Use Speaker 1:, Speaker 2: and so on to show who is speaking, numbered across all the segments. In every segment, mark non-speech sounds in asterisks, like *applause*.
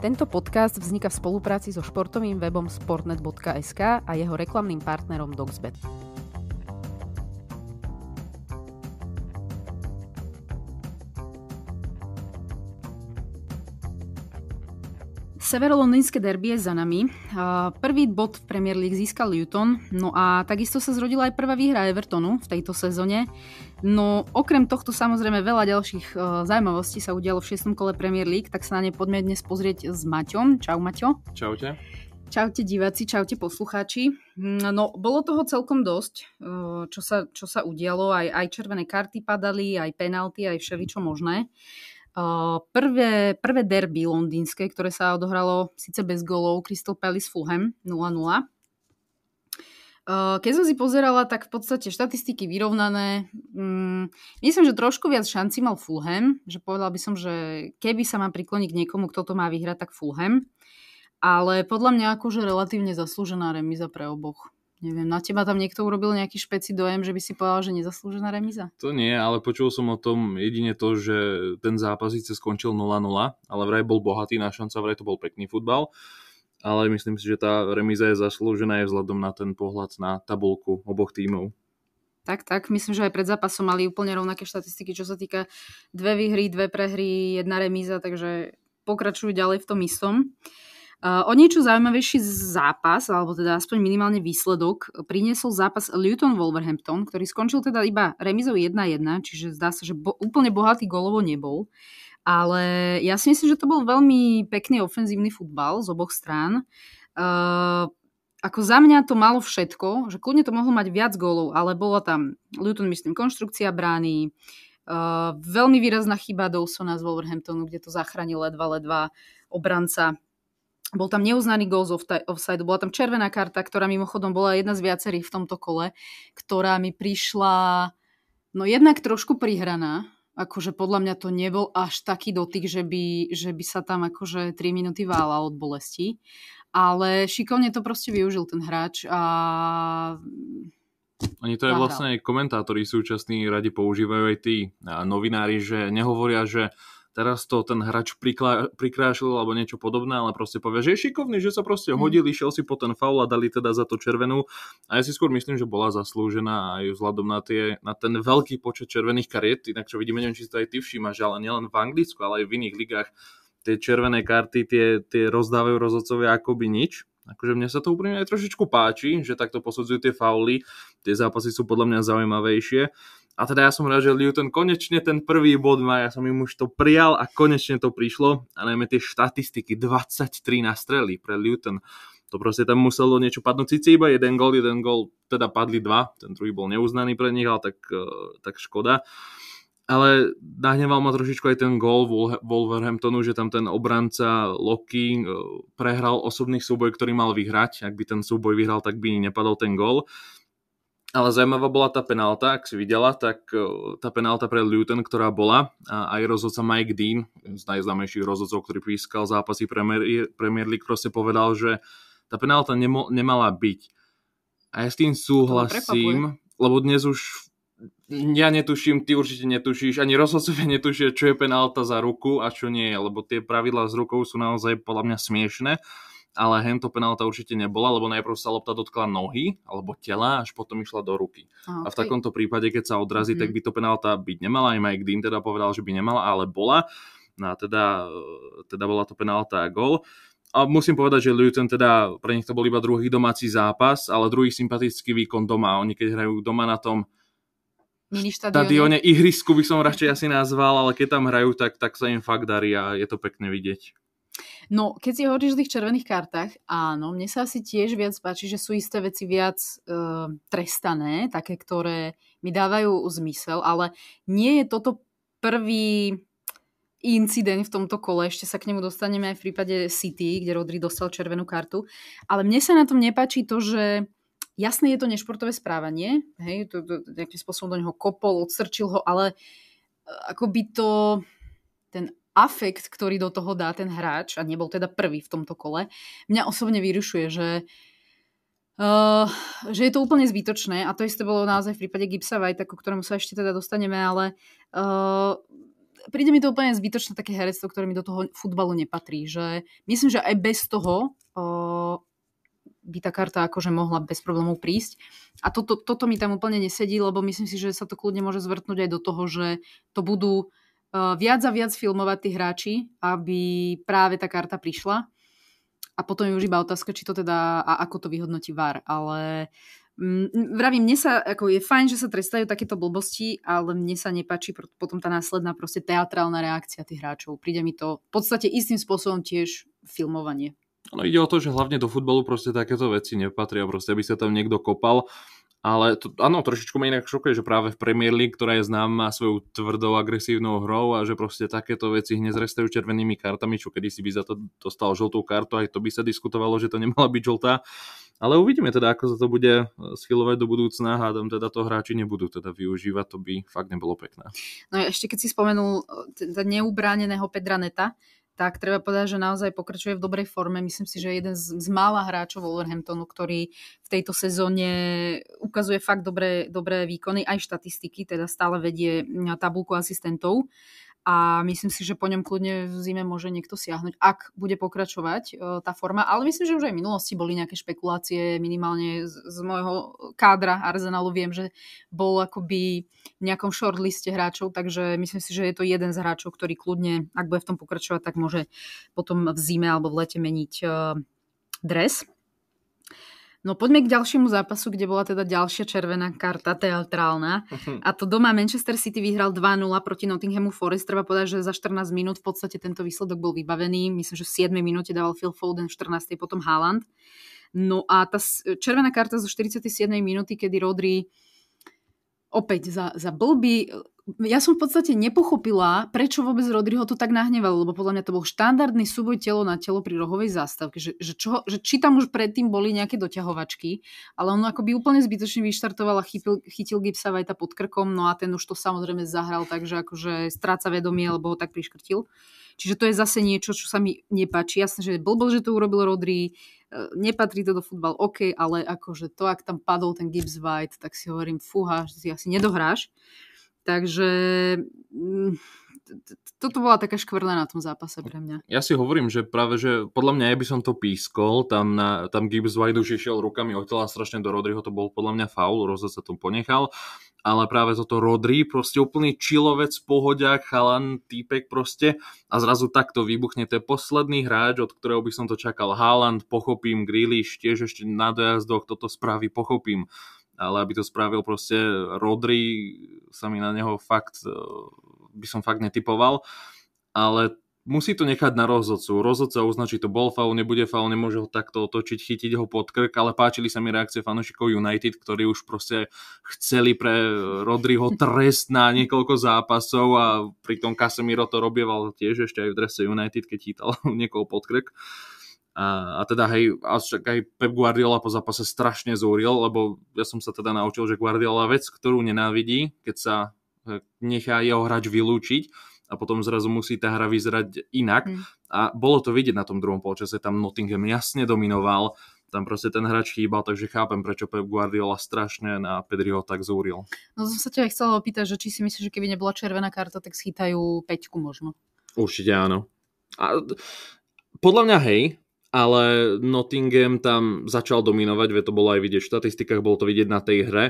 Speaker 1: Tento podcast vzniká v spolupráci so športovým webom sportnet.sk a jeho reklamným partnerom Dogsbet. Severolondýnske derby je za nami. Prvý bod v Premier League získal Luton, no a takisto sa zrodila aj prvá výhra Evertonu v tejto sezóne. No okrem tohto samozrejme veľa ďalších uh, zaujímavostí sa udialo v 6. kole Premier League, tak sa na ne poďme dnes pozrieť s Maťom. Čau Maťo.
Speaker 2: Čaute.
Speaker 1: Čaute diváci, čaute poslucháči. No, bolo toho celkom dosť, čo sa, čo sa udialo. Aj, aj červené karty padali, aj penalty, aj všeličo možné. Prvé, prvé derby londýnske, ktoré sa odohralo síce bez golov, Crystal Palace Fulham 0-0 keď som si pozerala, tak v podstate štatistiky vyrovnané. Mm, myslím, že trošku viac šanci mal Fulham, že povedala by som, že keby sa má prikloniť niekomu, kto to má vyhrať, tak Fulham. Ale podľa mňa akože relatívne zaslúžená remíza pre oboch. Neviem, na teba tam niekto urobil nejaký špeci dojem, že by si povedal, že nezaslúžená remíza?
Speaker 2: To nie, ale počul som o tom jedine to, že ten zápas síce skončil 0-0, ale vraj bol bohatý na šanca, vraj to bol pekný futbal ale myslím si, že tá remíza je zaslúžená aj vzhľadom na ten pohľad na tabulku oboch tímov.
Speaker 1: Tak, tak, myslím, že aj pred zápasom mali úplne rovnaké štatistiky, čo sa týka dve výhry, dve prehry, jedna remíza, takže pokračujú ďalej v tom istom. Uh, o niečo zaujímavejší zápas, alebo teda aspoň minimálne výsledok, priniesol zápas Luton-Wolverhampton, ktorý skončil teda iba remizou 1-1, čiže zdá sa, že bo, úplne bohatý golovo nebol. Ale ja si myslím, že to bol veľmi pekný ofenzívny futbal z oboch strán. Uh, ako za mňa to malo všetko, že kľudne to mohlo mať viac gólov, ale bola tam, Luton myslím, konštrukcia brány, uh, veľmi výrazná chyba Dawsona z Wolverhamptonu, kde to zachránil ledva, ledva obranca. Bol tam neuznaný gól z offside, bola tam červená karta, ktorá mimochodom bola jedna z viacerých v tomto kole, ktorá mi prišla no jednak trošku prihraná, akože podľa mňa to nebol až taký dotyk, že by, že by sa tam akože 3 minúty vála od bolesti. Ale šikovne to proste využil ten hráč a
Speaker 2: oni to aj vlastne aj komentátori súčasní radi používajú aj tí novinári, že nehovoria, že teraz to ten hráč prikrášil alebo niečo podobné, ale proste povie, že je šikovný, že sa proste mm. hodil, išiel si po ten faul a dali teda za to červenú. A ja si skôr myslím, že bola zaslúžená aj vzhľadom na, tie, na ten veľký počet červených kariet, inak čo vidíme, neviem, či si to aj ty všímaš, ale nielen v Anglicku, ale aj v iných ligách tie červené karty, tie, tie rozdávajú rozhodcovia akoby nič. Akože mne sa to úplne aj trošičku páči, že takto posudzujú tie fauly. Tie zápasy sú podľa mňa zaujímavejšie. A teda ja som rád, že Luton konečne ten prvý bod má, ja som im už to prijal a konečne to prišlo. A najmä tie štatistiky, 23 na strely pre Luton. To proste tam muselo niečo padnúť. Sice iba jeden gol, jeden gol, teda padli dva, ten druhý bol neuznaný pre nich, ale tak, eh, tak škoda. Ale nahneval ma trošičku aj ten gol Wolverhamptonu, že tam ten obranca Loki eh, prehral osobný súboj, ktorý mal vyhrať. Ak by ten súboj vyhral, tak by nepadol ten gol. Ale zaujímavá bola tá penálta, ak si videla, tak e, tá penálta pre Luton, ktorá bola, a aj rozhodca Mike Dean, z najznámejších rozhodcov, ktorý pískal zápasy Premier, Premier League, proste povedal, že tá penálta nemo, nemala byť. A ja s tým súhlasím, lebo dnes už ja netuším, ty určite netušíš, ani rozhodcovia netušia, čo je penálta za ruku a čo nie je, lebo tie pravidlá s rukou sú naozaj podľa mňa smiešne ale hento penálta určite nebola, lebo najprv sa lopta dotkla nohy alebo tela, až potom išla do ruky. A, okay. a v takomto prípade, keď sa odrazí, mm-hmm. tak by to penálta byť nemala. Aj Mike Dean teda povedal, že by nemala, ale bola. No a teda, teda bola to penálta a gol. A musím povedať, že Luton teda, pre nich to bol iba druhý domáci zápas, ale druhý sympatický výkon doma. Oni keď hrajú doma na tom štadióne, ihrisku by som radšej asi nazval, ale keď tam hrajú, tak, tak sa im fakt darí a je to pekné vidieť.
Speaker 1: No, keď si hovoríš o tých červených kartách, áno, mne sa asi tiež viac páči, že sú isté veci viac uh, trestané, také, ktoré mi dávajú zmysel, ale nie je toto prvý incident v tomto kole, ešte sa k nemu dostaneme aj v prípade City, kde Rodri dostal červenú kartu, ale mne sa na tom nepáči to, že jasné je to nešportové správanie, hej, to, to, nejakým spôsobom do neho kopol, odstrčil ho, ale uh, ako by to ten afekt, ktorý do toho dá ten hráč, a nebol teda prvý v tomto kole, mňa osobne vyrušuje, že Uh, že je to úplne zbytočné a to isté bolo naozaj v prípade Gipsa White, ku ktorému sa ešte teda dostaneme, ale uh, príde mi to úplne zbytočné také herectvo, ktoré mi do toho futbalu nepatrí. Že myslím, že aj bez toho uh, by tá karta akože mohla bez problémov prísť. A toto, toto mi tam úplne nesedí, lebo myslím si, že sa to kľudne môže zvrtnúť aj do toho, že to budú viac a viac filmovať tí hráči, aby práve tá karta prišla. A potom je už iba otázka, či to teda, a ako to vyhodnotí VAR. Ale mm, vravím, mne sa, ako je fajn, že sa trestajú takéto blbosti, ale mne sa nepačí potom tá následná proste teatrálna reakcia tých hráčov. Príde mi to v podstate istým spôsobom tiež filmovanie.
Speaker 2: No ide o to, že hlavne do futbalu proste takéto veci nepatria, proste aby sa tam niekto kopal. Ale to, áno, trošičku ma inak šokuje, že práve v Premier League, ktorá je známa svojou tvrdou agresívnou hrou a že proste takéto veci hneď zrestajú červenými kartami, čo kedy si by za to dostal žltú kartu, aj to by sa diskutovalo, že to nemala byť žltá. Ale uvidíme teda, ako sa to bude schylovať do budúcna. Hádam teda to hráči nebudú teda využívať, to by fakt nebolo pekné.
Speaker 1: No a ešte keď si spomenul teda neubráneného Pedra Neta, tak treba povedať, že naozaj pokračuje v dobrej forme. Myslím si, že je jeden z, z mála hráčov Wolverhamptonu, ktorý v tejto sezóne ukazuje fakt dobré, dobré výkony, aj štatistiky, teda stále vedie tabulku asistentov a myslím si, že po ňom kľudne v zime môže niekto siahnuť, ak bude pokračovať e, tá forma. Ale myslím, že už aj v minulosti boli nejaké špekulácie, minimálne z, z môjho kádra Arsenalu viem, že bol akoby v nejakom shortliste hráčov, takže myslím si, že je to jeden z hráčov, ktorý kľudne, ak bude v tom pokračovať, tak môže potom v zime alebo v lete meniť e, dres. No poďme k ďalšiemu zápasu, kde bola teda ďalšia červená karta teatrálna. Uh-huh. A to doma Manchester City vyhral 2-0 proti Nottinghamu Forest. Treba povedať, že za 14 minút v podstate tento výsledok bol vybavený. Myslím, že v 7 minúte dával Phil Foden, v 14. potom Haaland. No a tá červená karta zo 47. minúty, kedy Rodri opäť za, za blbý ja som v podstate nepochopila, prečo vôbec Rodriho to tak nahnevalo, lebo podľa mňa to bol štandardný súboj telo na telo pri rohovej zástavke, že, že, čo, že či tam už predtým boli nejaké doťahovačky, ale on akoby úplne zbytočne vyštartoval a chytil, chytil Gipsa Vajta pod krkom, no a ten už to samozrejme zahral, takže akože stráca vedomie, lebo ho tak priškrtil. Čiže to je zase niečo, čo sa mi nepáči. Jasne, že blbo, že to urobil Rodri, nepatrí to do futbal, OK, ale akože to, ak tam padol ten Gibbs White, tak si hovorím, fúha, že si asi nedohráš. Takže mm, toto bola taká škvrna na tom zápase pre mňa.
Speaker 2: Ja si hovorím, že práve, že podľa mňa, ja by som to pískol, tam, na, tam Gibbs White už išiel rukami od tela strašne do Rodriho, to bol podľa mňa faul, Roza sa to ponechal, ale práve toto Rodri, proste úplný čilovec, pohodiak, chalan, týpek proste a zrazu takto vybuchne, to je posledný hráč, od ktorého by som to čakal, Haaland, pochopím, Grealish, tiež ešte na dojazdoch toto spraví, pochopím ale aby to spravil proste Rodri, sa mi na neho fakt, by som fakt netypoval, ale musí to nechať na rozhodcu. Rozhodca uznačí to bol faul, nebude faul, nemôže ho takto otočiť, chytiť ho pod krk, ale páčili sa mi reakcie fanúšikov United, ktorí už proste chceli pre Rodriho trest na niekoľko zápasov a pri tom Casemiro to robieval tiež ešte aj v drese United, keď chytal *laughs* niekoho pod krk. A, a teda hej, a však aj Pep Guardiola po zápase strašne zúril, lebo ja som sa teda naučil, že Guardiola vec, ktorú nenávidí, keď sa nechá jeho hráč vylúčiť a potom zrazu musí tá hra vyzerať inak. Mm. A bolo to vidieť na tom druhom polčase, tam Nottingham jasne dominoval, tam proste ten hráč chýbal, takže chápem, prečo Pep Guardiola strašne na Pedriho tak zúril.
Speaker 1: No som sa ťa aj chcela opýtať, že či si myslíš, že keby nebola červená karta, tak schytajú peťku možno.
Speaker 2: Určite áno. A podľa mňa hej, ale Nottingham tam začal dominovať, veď to bolo aj vidieť v štatistikách, bolo to vidieť na tej hre,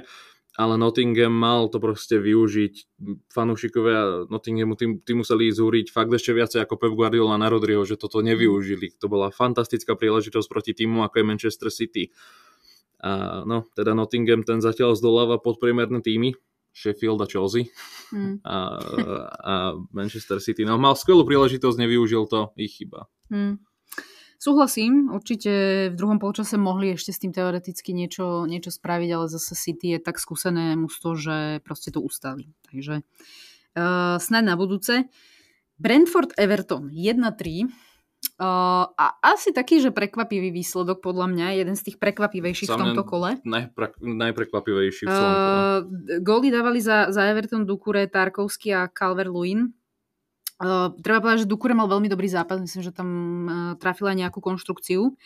Speaker 2: ale Nottingham mal to proste využiť. Fanúšikovia Nottinghamu tým, tým museli zúriť fakt ešte viacej ako Pep Guardiola na Rodriho, že toto nevyužili. To bola fantastická príležitosť proti týmu ako je Manchester City. A no, teda Nottingham ten zatiaľ zdoláva podpriemerné týmy, Sheffield a Chelsea mm. a, a Manchester City. No mal skvelú príležitosť, nevyužil to, ich chyba. Mm.
Speaker 1: Súhlasím, určite v druhom polčase mohli ešte s tým teoreticky niečo, niečo spraviť, ale zase City je tak skúsené musto, že proste to ustali. Takže uh, snad na budúce. Brentford Everton 1-3. Uh, a asi taký, že prekvapivý výsledok podľa mňa, jeden z tých prekvapivejších v tomto kole.
Speaker 2: Najpre, najprekvapivejší v celom kole. Uh,
Speaker 1: góly dávali za, za Everton Dukure, Tarkovský a Calver-Lewin. Uh, treba povedať, že Dukure mal veľmi dobrý zápas, myslím, že tam uh, trafila nejakú konštrukciu.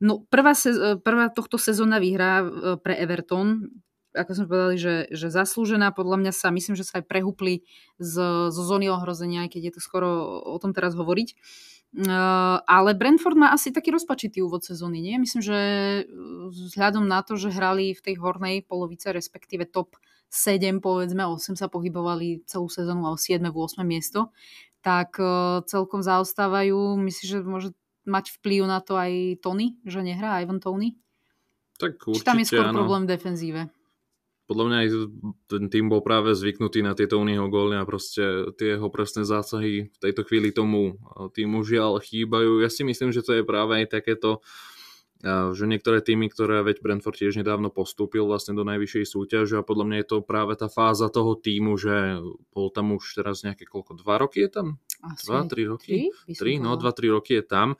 Speaker 1: No, prvá, sez- prvá tohto sezóna výhra uh, pre Everton, ako sme povedali, že, že zaslúžená. Podľa mňa sa, myslím, že sa aj prehupli z, zo zóny ohrozenia, aj keď je to skoro o tom teraz hovoriť. Uh, ale Brentford má asi taký rozpačitý úvod sezóny, nie? Myslím, že vzhľadom na to, že hrali v tej hornej polovice, respektíve top 7, povedzme 8 sa pohybovali celú sezónu, alebo 7. 8. miesto, tak uh, celkom zaostávajú. Myslím, že môže mať vplyv na to aj Tony, že nehrá Ivan Tony?
Speaker 2: Tak určite,
Speaker 1: Či tam je skôr
Speaker 2: áno.
Speaker 1: problém v defenzíve?
Speaker 2: podľa mňa aj ten tým bol práve zvyknutý na tieto unieho góly a proste tie jeho presné zásahy v tejto chvíli tomu týmu žiaľ chýbajú. Ja si myslím, že to je práve aj takéto že niektoré týmy, ktoré veď Brentford tiež nedávno postúpil vlastne do najvyššej súťaže a podľa mňa je to práve tá fáza toho týmu, že bol tam už teraz nejaké koľko, dva roky je tam?
Speaker 1: Asi
Speaker 2: dva, tri roky?
Speaker 1: Tri,
Speaker 2: tri no dva, tri roky je tam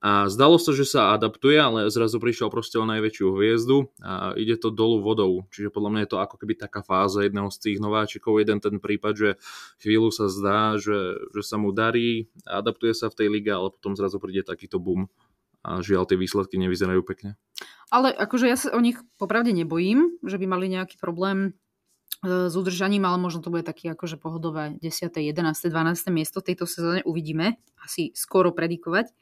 Speaker 2: a zdalo sa, že sa adaptuje, ale zrazu prišiel proste o najväčšiu hviezdu a ide to dolu vodou. Čiže podľa mňa je to ako keby taká fáza jedného z tých nováčikov, jeden ten prípad, že chvíľu sa zdá, že, že sa mu darí, adaptuje sa v tej lige, ale potom zrazu príde takýto boom a žiaľ tie výsledky nevyzerajú pekne.
Speaker 1: Ale akože ja sa o nich popravde nebojím, že by mali nejaký problém e, s udržaním, ale možno to bude taký akože pohodové 10., 11., 12. miesto v tejto sezóne uvidíme, asi skoro predikovať.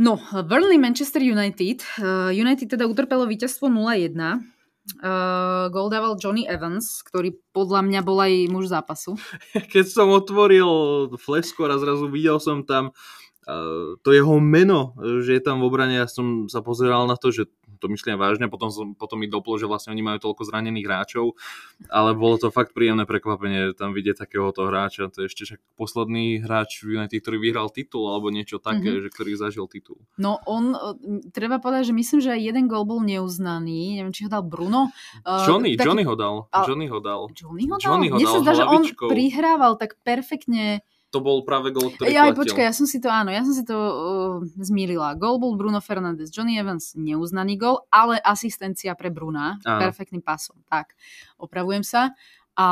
Speaker 1: No, Burnley Manchester United. Uh, United teda utrpelo víťazstvo 0-1. Uh, gol dával Johnny Evans, ktorý podľa mňa bol aj muž zápasu. *laughs*
Speaker 2: Keď som otvoril fleskor a zrazu videl som tam to jeho meno, že je tam v obrane, ja som sa pozeral na to, že to myslím vážne, potom, som, potom mi doplo, že vlastne oni majú toľko zranených hráčov, ale bolo to fakt príjemné prekvapenie tam vidieť takéhoto hráča. To je ešte však posledný hráč United, ktorý vyhral titul alebo niečo také, mm-hmm. že ktorý zažil titul.
Speaker 1: No on, treba povedať, že myslím, že aj jeden gol bol neuznaný, neviem, či ho dal Bruno.
Speaker 2: Johnny, uh, taký... Johnny ho dal. Johnny ho dal.
Speaker 1: Johnny ho dal? Johnny ho Mne sa zdá, že on prihrával tak perfektne
Speaker 2: to bol práve gol, ktorý
Speaker 1: ja, počkaj, ja som si to, áno, ja som si to uh, zmýlila. Gol bol Bruno Fernandes, Johnny Evans neuznaný gol, ale asistencia pre Bruna, áno. perfektným pasom. Tak, opravujem sa. A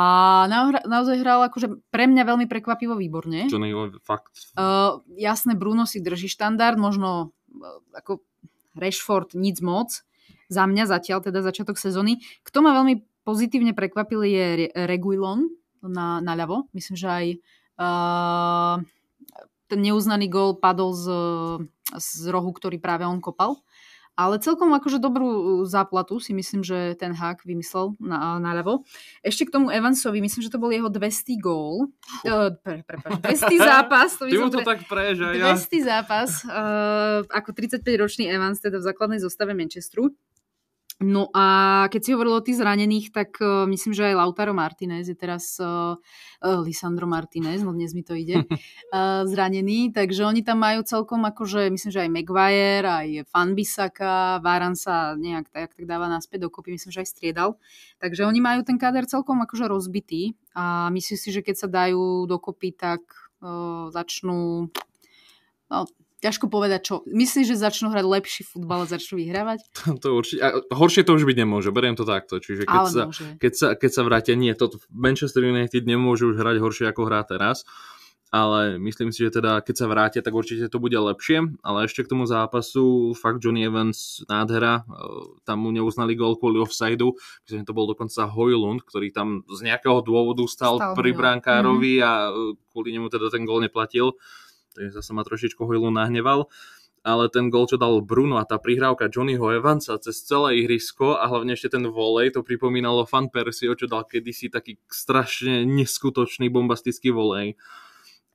Speaker 1: na, naozaj hral akože pre mňa veľmi prekvapivo výborne.
Speaker 2: Johnny, fakt.
Speaker 1: Uh, jasné, Bruno si drží štandard, možno uh, ako Rashford nic moc. Za mňa zatiaľ, teda začiatok sezóny. Kto ma veľmi pozitívne prekvapil je Reguilon na, na ľavo. Myslím, že aj Uh, ten neuznaný gól padol z, z rohu, ktorý práve on kopal. Ale celkom akože dobrú záplatu si myslím, že ten hák vymyslel na, na ľavo. Ešte k tomu Evansovi, myslím, že to bol jeho 200 gól. Uh, pre, pre, pre, 200 zápas.
Speaker 2: To Ty mu to pre, tak preješ, 200
Speaker 1: ja. zápas. Uh, ako 35-ročný Evans, teda v základnej zostave Manchesteru. No a keď si hovoril o tých zranených, tak uh, myslím, že aj Lautaro Martinez je teraz uh, uh, Lisandro Martinez, no dnes mi to ide, uh, *laughs* zranený, takže oni tam majú celkom akože, myslím, že aj Maguire, aj Fanbisaka, Varan sa nejak tak, tak dáva naspäť dokopy, myslím, že aj striedal. Takže oni majú ten káder celkom akože rozbitý a myslím si, že keď sa dajú dokopy, tak uh, začnú no, ťažko povedať čo. Myslíš, že začnú hrať lepší futbal a začnú vyhrávať?
Speaker 2: To, *laughs* to určite. A horšie to už byť nemôže, beriem to takto. Čiže keď, sa, keď, sa, keď sa vrátia, nie, to Manchester United nemôže už hrať horšie ako hrá teraz. Ale myslím si, že teda keď sa vrátia, tak určite to bude lepšie. Ale ešte k tomu zápasu, fakt Johnny Evans nádhera, e, tam mu neuznali gol kvôli offsideu. Myslím, že to bol dokonca Hojlund, ktorý tam z nejakého dôvodu stal, stal pri brankárovi mm. a e, kvôli nemu teda ten gol neplatil takže zase ma trošičku Hojlu nahneval ale ten gol, čo dal Bruno a tá prihrávka Johnnyho Evansa cez celé ihrisko a hlavne ešte ten volej, to pripomínalo Fan Persio, čo dal kedysi taký strašne neskutočný bombastický volej.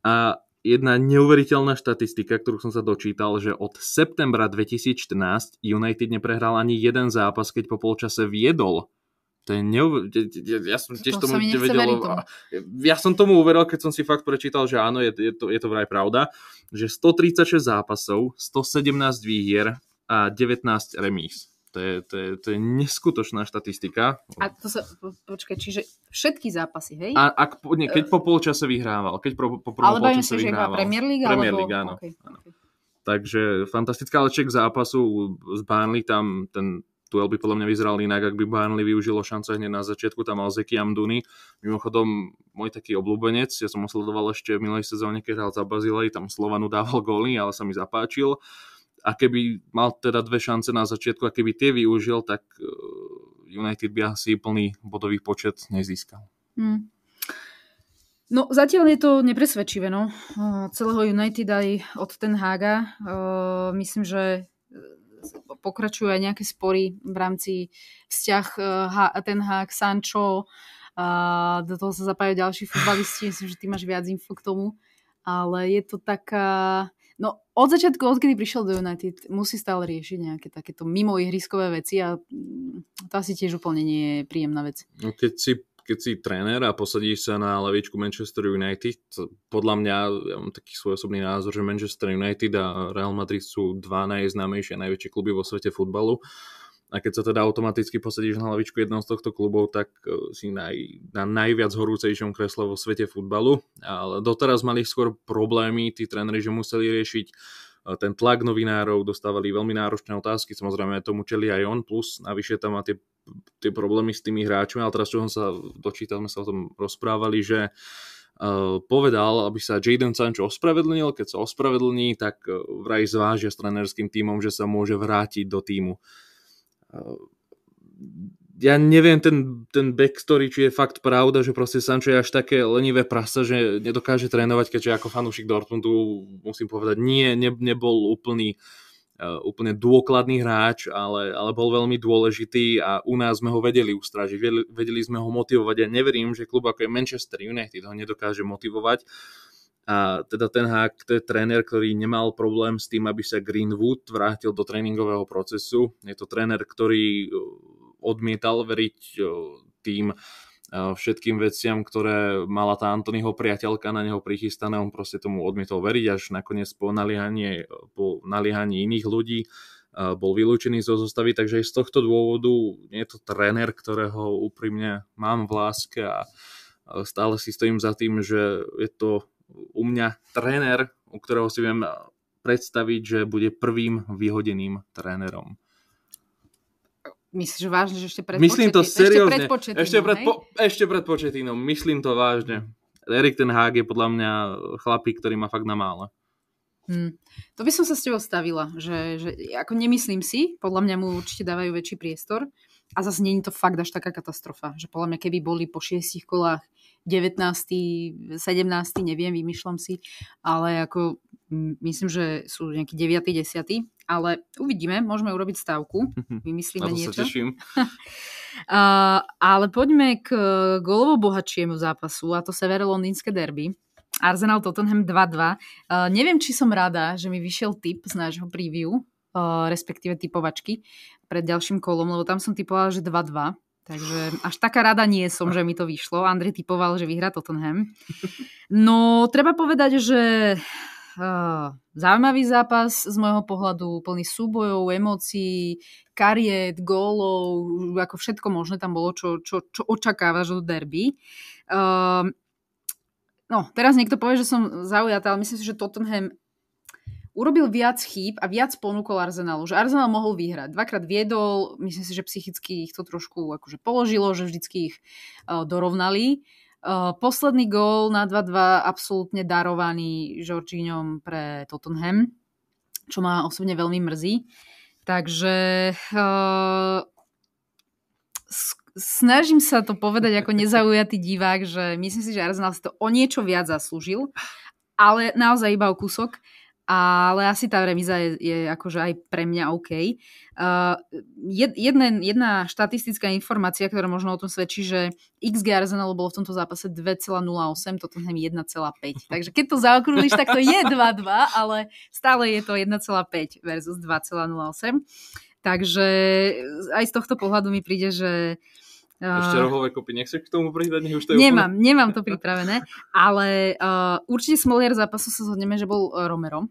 Speaker 2: A jedna neuveriteľná štatistika, ktorú som sa dočítal, že od septembra 2014 United neprehral ani jeden zápas, keď po polčase viedol to je neuver... Ja som tiež to tomu nevedel... Ja som tomu uveril, keď som si fakt prečítal, že áno, je, je, to, je to vraj pravda, že 136 zápasov, 117 výhier a 19 remíz. To je, to, je, to je neskutočná štatistika.
Speaker 1: A to sa, počkaj, čiže všetky zápasy, hej?
Speaker 2: A ak, nie, keď po polčase vyhrával, keď po, po prvom polčase vyhrával.
Speaker 1: Ale Premier League?
Speaker 2: Premier League, áno. Okay, áno. Okay. Takže fantastická, ale ček zápasu z Burnley, tam ten duel by podľa mňa vyzeral inak, ak by Burnley využilo šance hneď na začiatku, tam mal Zeki Amduny. Mimochodom, môj taký obľúbenec, ja som ho sledoval ešte v minulej sezóne, keď hral za Bazilej, tam Slovanu dával góly, ale sa mi zapáčil. A keby mal teda dve šance na začiatku a keby tie využil, tak uh, United by asi plný bodový počet nezískal. Hmm.
Speaker 1: No zatiaľ je to nepresvedčivé, no. Celého United aj od Ten Haga. Myslím, že pokračujú aj nejaké spory v rámci vzťah Ten Hag, Sancho, a do toho sa zapájajú ďalší futbalisti, *laughs* myslím, že ty máš viac info k tomu, ale je to taká... No od začiatku, odkedy prišiel do United, musí stále riešiť nejaké takéto mimo ihriskové veci a mm, to asi tiež úplne nie je príjemná vec.
Speaker 2: No, keď si keď si tréner a posadíš sa na lavičku Manchester United, podľa mňa, ja mám taký svoj osobný názor, že Manchester United a Real Madrid sú dva najznámejšie a najväčšie kluby vo svete futbalu a keď sa teda automaticky posadíš na hlavičku jedného z tohto klubov, tak e, si naj, na najviac horúcejšom kresle vo svete futbalu. Ale doteraz mali skôr problémy tí tréneri, že museli riešiť e, ten tlak novinárov, dostávali veľmi náročné otázky, samozrejme tomu čeli aj on, plus navyše tam má tie, tie problémy s tými hráčmi, ale teraz čo som sa dočítal, sme sa o tom rozprávali, že Uh, povedal, aby sa Jadon Sancho ospravedlnil. Keď sa ospravedlní, tak uh, vraj zvážia s trenerským tímom, že sa môže vrátiť do týmu ja neviem ten, ten backstory, či je fakt pravda, že proste Sancho je až také lenivé prasa, že nedokáže trénovať, keďže ako fanúšik Dortmundu musím povedať, nie, ne, nebol úplný úplne dôkladný hráč, ale, ale bol veľmi dôležitý a u nás sme ho vedeli ustražiť, vedeli, vedeli sme ho motivovať. Ja neverím, že klub ako je Manchester United ho nedokáže motivovať. A teda ten Hák, to je tréner, ktorý nemal problém s tým, aby sa Greenwood vrátil do tréningového procesu. Je to tréner, ktorý odmietal veriť tým všetkým veciam, ktoré mala tá Antonyho priateľka na neho prichystané. On proste tomu odmietol veriť, až nakoniec po naliehaní, po naliehaní iných ľudí bol vylúčený zo zostavy, takže z tohto dôvodu je to tréner, ktorého úprimne mám v láske a stále si stojím za tým, že je to u mňa tréner, u ktorého si viem predstaviť, že bude prvým vyhodeným trénerom.
Speaker 1: Myslíš vážne, že ešte pred
Speaker 2: Myslím to seriózne. Ešte pred, ešte pred, po, ešte pred početínom. Myslím to vážne. Erik ten Hag je podľa mňa chlapík, ktorý má fakt na mále.
Speaker 1: Hmm. To by som sa s tebou stavila, že, že ako nemyslím si, podľa mňa mu určite dávajú väčší priestor a zase je to fakt až taká katastrofa, že podľa mňa keby boli po šiestich kolách 19., 17., neviem, vymýšľam si, ale ako myslím, že sú nejaký 9., 10., ale uvidíme, môžeme urobiť stavku, vymyslíme
Speaker 2: Na to
Speaker 1: niečo.
Speaker 2: Sa teším. *laughs*
Speaker 1: uh, ale poďme k golovo bohatšiemu zápasu a to severo londýnske derby. Arsenal Tottenham 2-2. Uh, neviem, či som rada, že mi vyšiel tip z nášho preview, uh, respektíve typovačky pred ďalším kolom, lebo tam som typovala, že 2-2. Takže až taká rada nie som, že mi to vyšlo. Andrej typoval, že vyhrá Tottenham. *laughs* No, treba povedať, že uh, zaujímavý zápas z môjho pohľadu, plný súbojov, emócií, kariet, gólov, ako všetko možné tam bolo, čo, čo, čo očakávaš od derby. Uh, no, teraz niekto povie, že som zaujatá, ale myslím si, že Tottenham urobil viac chýb a viac ponúkol Arsenalu. Že Arsenal mohol vyhrať. Dvakrát viedol, myslím si, že psychicky ich to trošku akože položilo, že vždycky ich uh, dorovnali. Uh, posledný gól na 2-2 absolútne darovaný Žorčíňom pre Tottenham, čo ma osobne veľmi mrzí. Takže uh, snažím sa to povedať ako nezaujatý divák, že myslím si, že Arsenal si to o niečo viac zaslúžil, ale naozaj iba o kúsok ale asi tá remíza je, je akože aj pre mňa OK. Uh, jedna, jedna štatistická informácia, ktorá možno o tom svedčí, že XG Arsenalu bolo v tomto zápase 2,08, toto 1,5. *laughs* Takže keď to zaokrúhliš, tak to je 2,2, ale stále je to 1,5 versus 2,08. Takže aj z tohto pohľadu mi príde, že
Speaker 2: ešte rohové kopy, nechceš k tomu pridať, nech už to je
Speaker 1: Nemám, úplne... nemám to pripravené, ale uh, určite smolier zápasu sa zhodneme, že bol uh, Romero,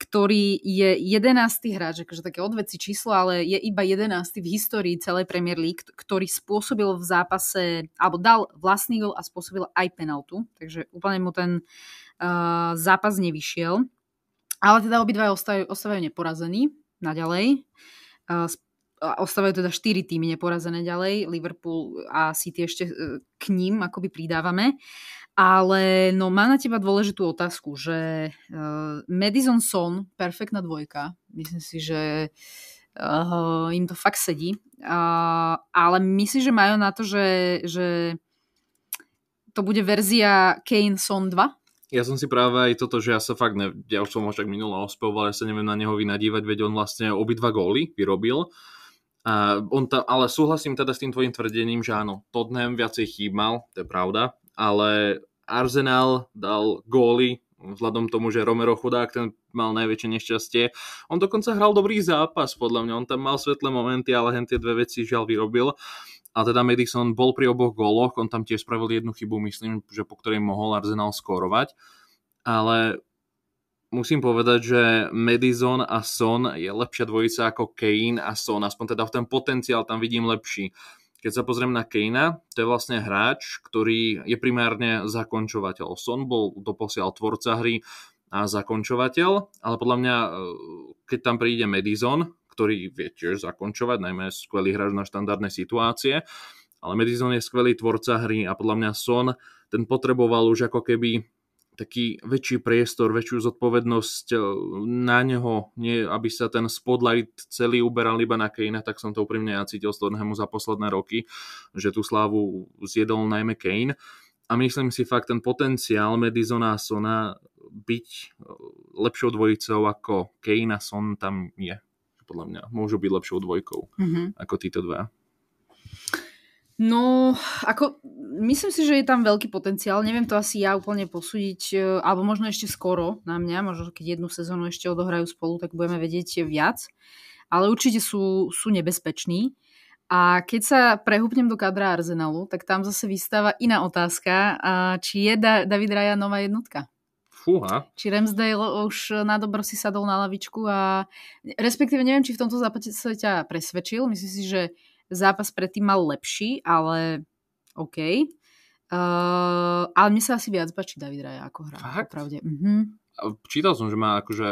Speaker 1: ktorý je jedenásty hráč, akože také odveci číslo, ale je iba jedenásty v histórii celej Premier League, ktorý spôsobil v zápase, alebo dal vlastný gol a spôsobil aj penaltu, takže úplne mu ten uh, zápas nevyšiel. Ale teda obidva ostávajú, ostávajú neporazení naďalej. Uh, ostávajú teda 4 týmy neporazené ďalej, Liverpool a City ešte e, k ním akoby pridávame. Ale no má na teba dôležitú otázku, že uh, Madison Son, perfektná dvojka, myslím si, že uh, im to fakt sedí. Uh, ale myslíš, že majú na to, že, že to bude verzia Kane Son 2?
Speaker 2: Ja som si práve aj toto, že ja sa fakt, ne, ja už som ho však minulo ospevoval, ja sa neviem na neho vynadívať, veď on vlastne obidva góly vyrobil. A on ta, ale súhlasím teda s tým tvojim tvrdením, že áno, Tottenham viacej chýbal, to je pravda, ale Arsenal dal góly vzhľadom tomu, že Romero chudák ten mal najväčšie nešťastie. On dokonca hral dobrý zápas, podľa mňa. On tam mal svetlé momenty, ale hen tie dve veci žiaľ vyrobil. A teda Madison bol pri oboch góloch, on tam tiež spravil jednu chybu, myslím, že po ktorej mohol Arsenal skórovať. Ale musím povedať, že Madison a Son je lepšia dvojica ako Kane a Son, aspoň teda v ten potenciál tam vidím lepší. Keď sa pozriem na Kejna, to je vlastne hráč, ktorý je primárne zakončovateľ. Son bol doposiaľ tvorca hry a zakončovateľ, ale podľa mňa, e, keď tam príde Madison, ktorý vie tiež zakončovať, najmä skvelý hráč na štandardné situácie. Ale Madison je skvelý tvorca hry a podľa mňa Son ten potreboval už ako keby taký väčší priestor, väčšiu zodpovednosť e, na neho, nie aby sa ten spotlight celý uberal iba na Kane, tak som to úprimne ja cítil z Tottenhamu za posledné roky, že tú slávu zjedol najmä Kane. A myslím si fakt ten potenciál Madisona a Sona byť e, lepšou dvojicou ako Kane a Son tam je podľa mňa môžu byť lepšou dvojkou mm-hmm. ako títo dva.
Speaker 1: No, ako, myslím si, že je tam veľký potenciál. Neviem to asi ja úplne posúdiť, e, alebo možno ešte skoro na mňa, možno keď jednu sezónu ešte odohrajú spolu, tak budeme vedieť viac. Ale určite sú, sú nebezpeční. A keď sa prehúpnem do kadra Arsenalu, tak tam zase vystáva iná otázka, či je David Raja nová jednotka.
Speaker 2: Fúha.
Speaker 1: Či Ramsdale už na dobro si sadol na lavičku a respektíve neviem, či v tomto zápase sa ťa presvedčil. Myslím si, že zápas predtým mal lepší, ale OK. Uh, ale mne sa asi viac páči David Raja ako hra. Fakt? Pravde. Uh-huh.
Speaker 2: Čítal som, že má akože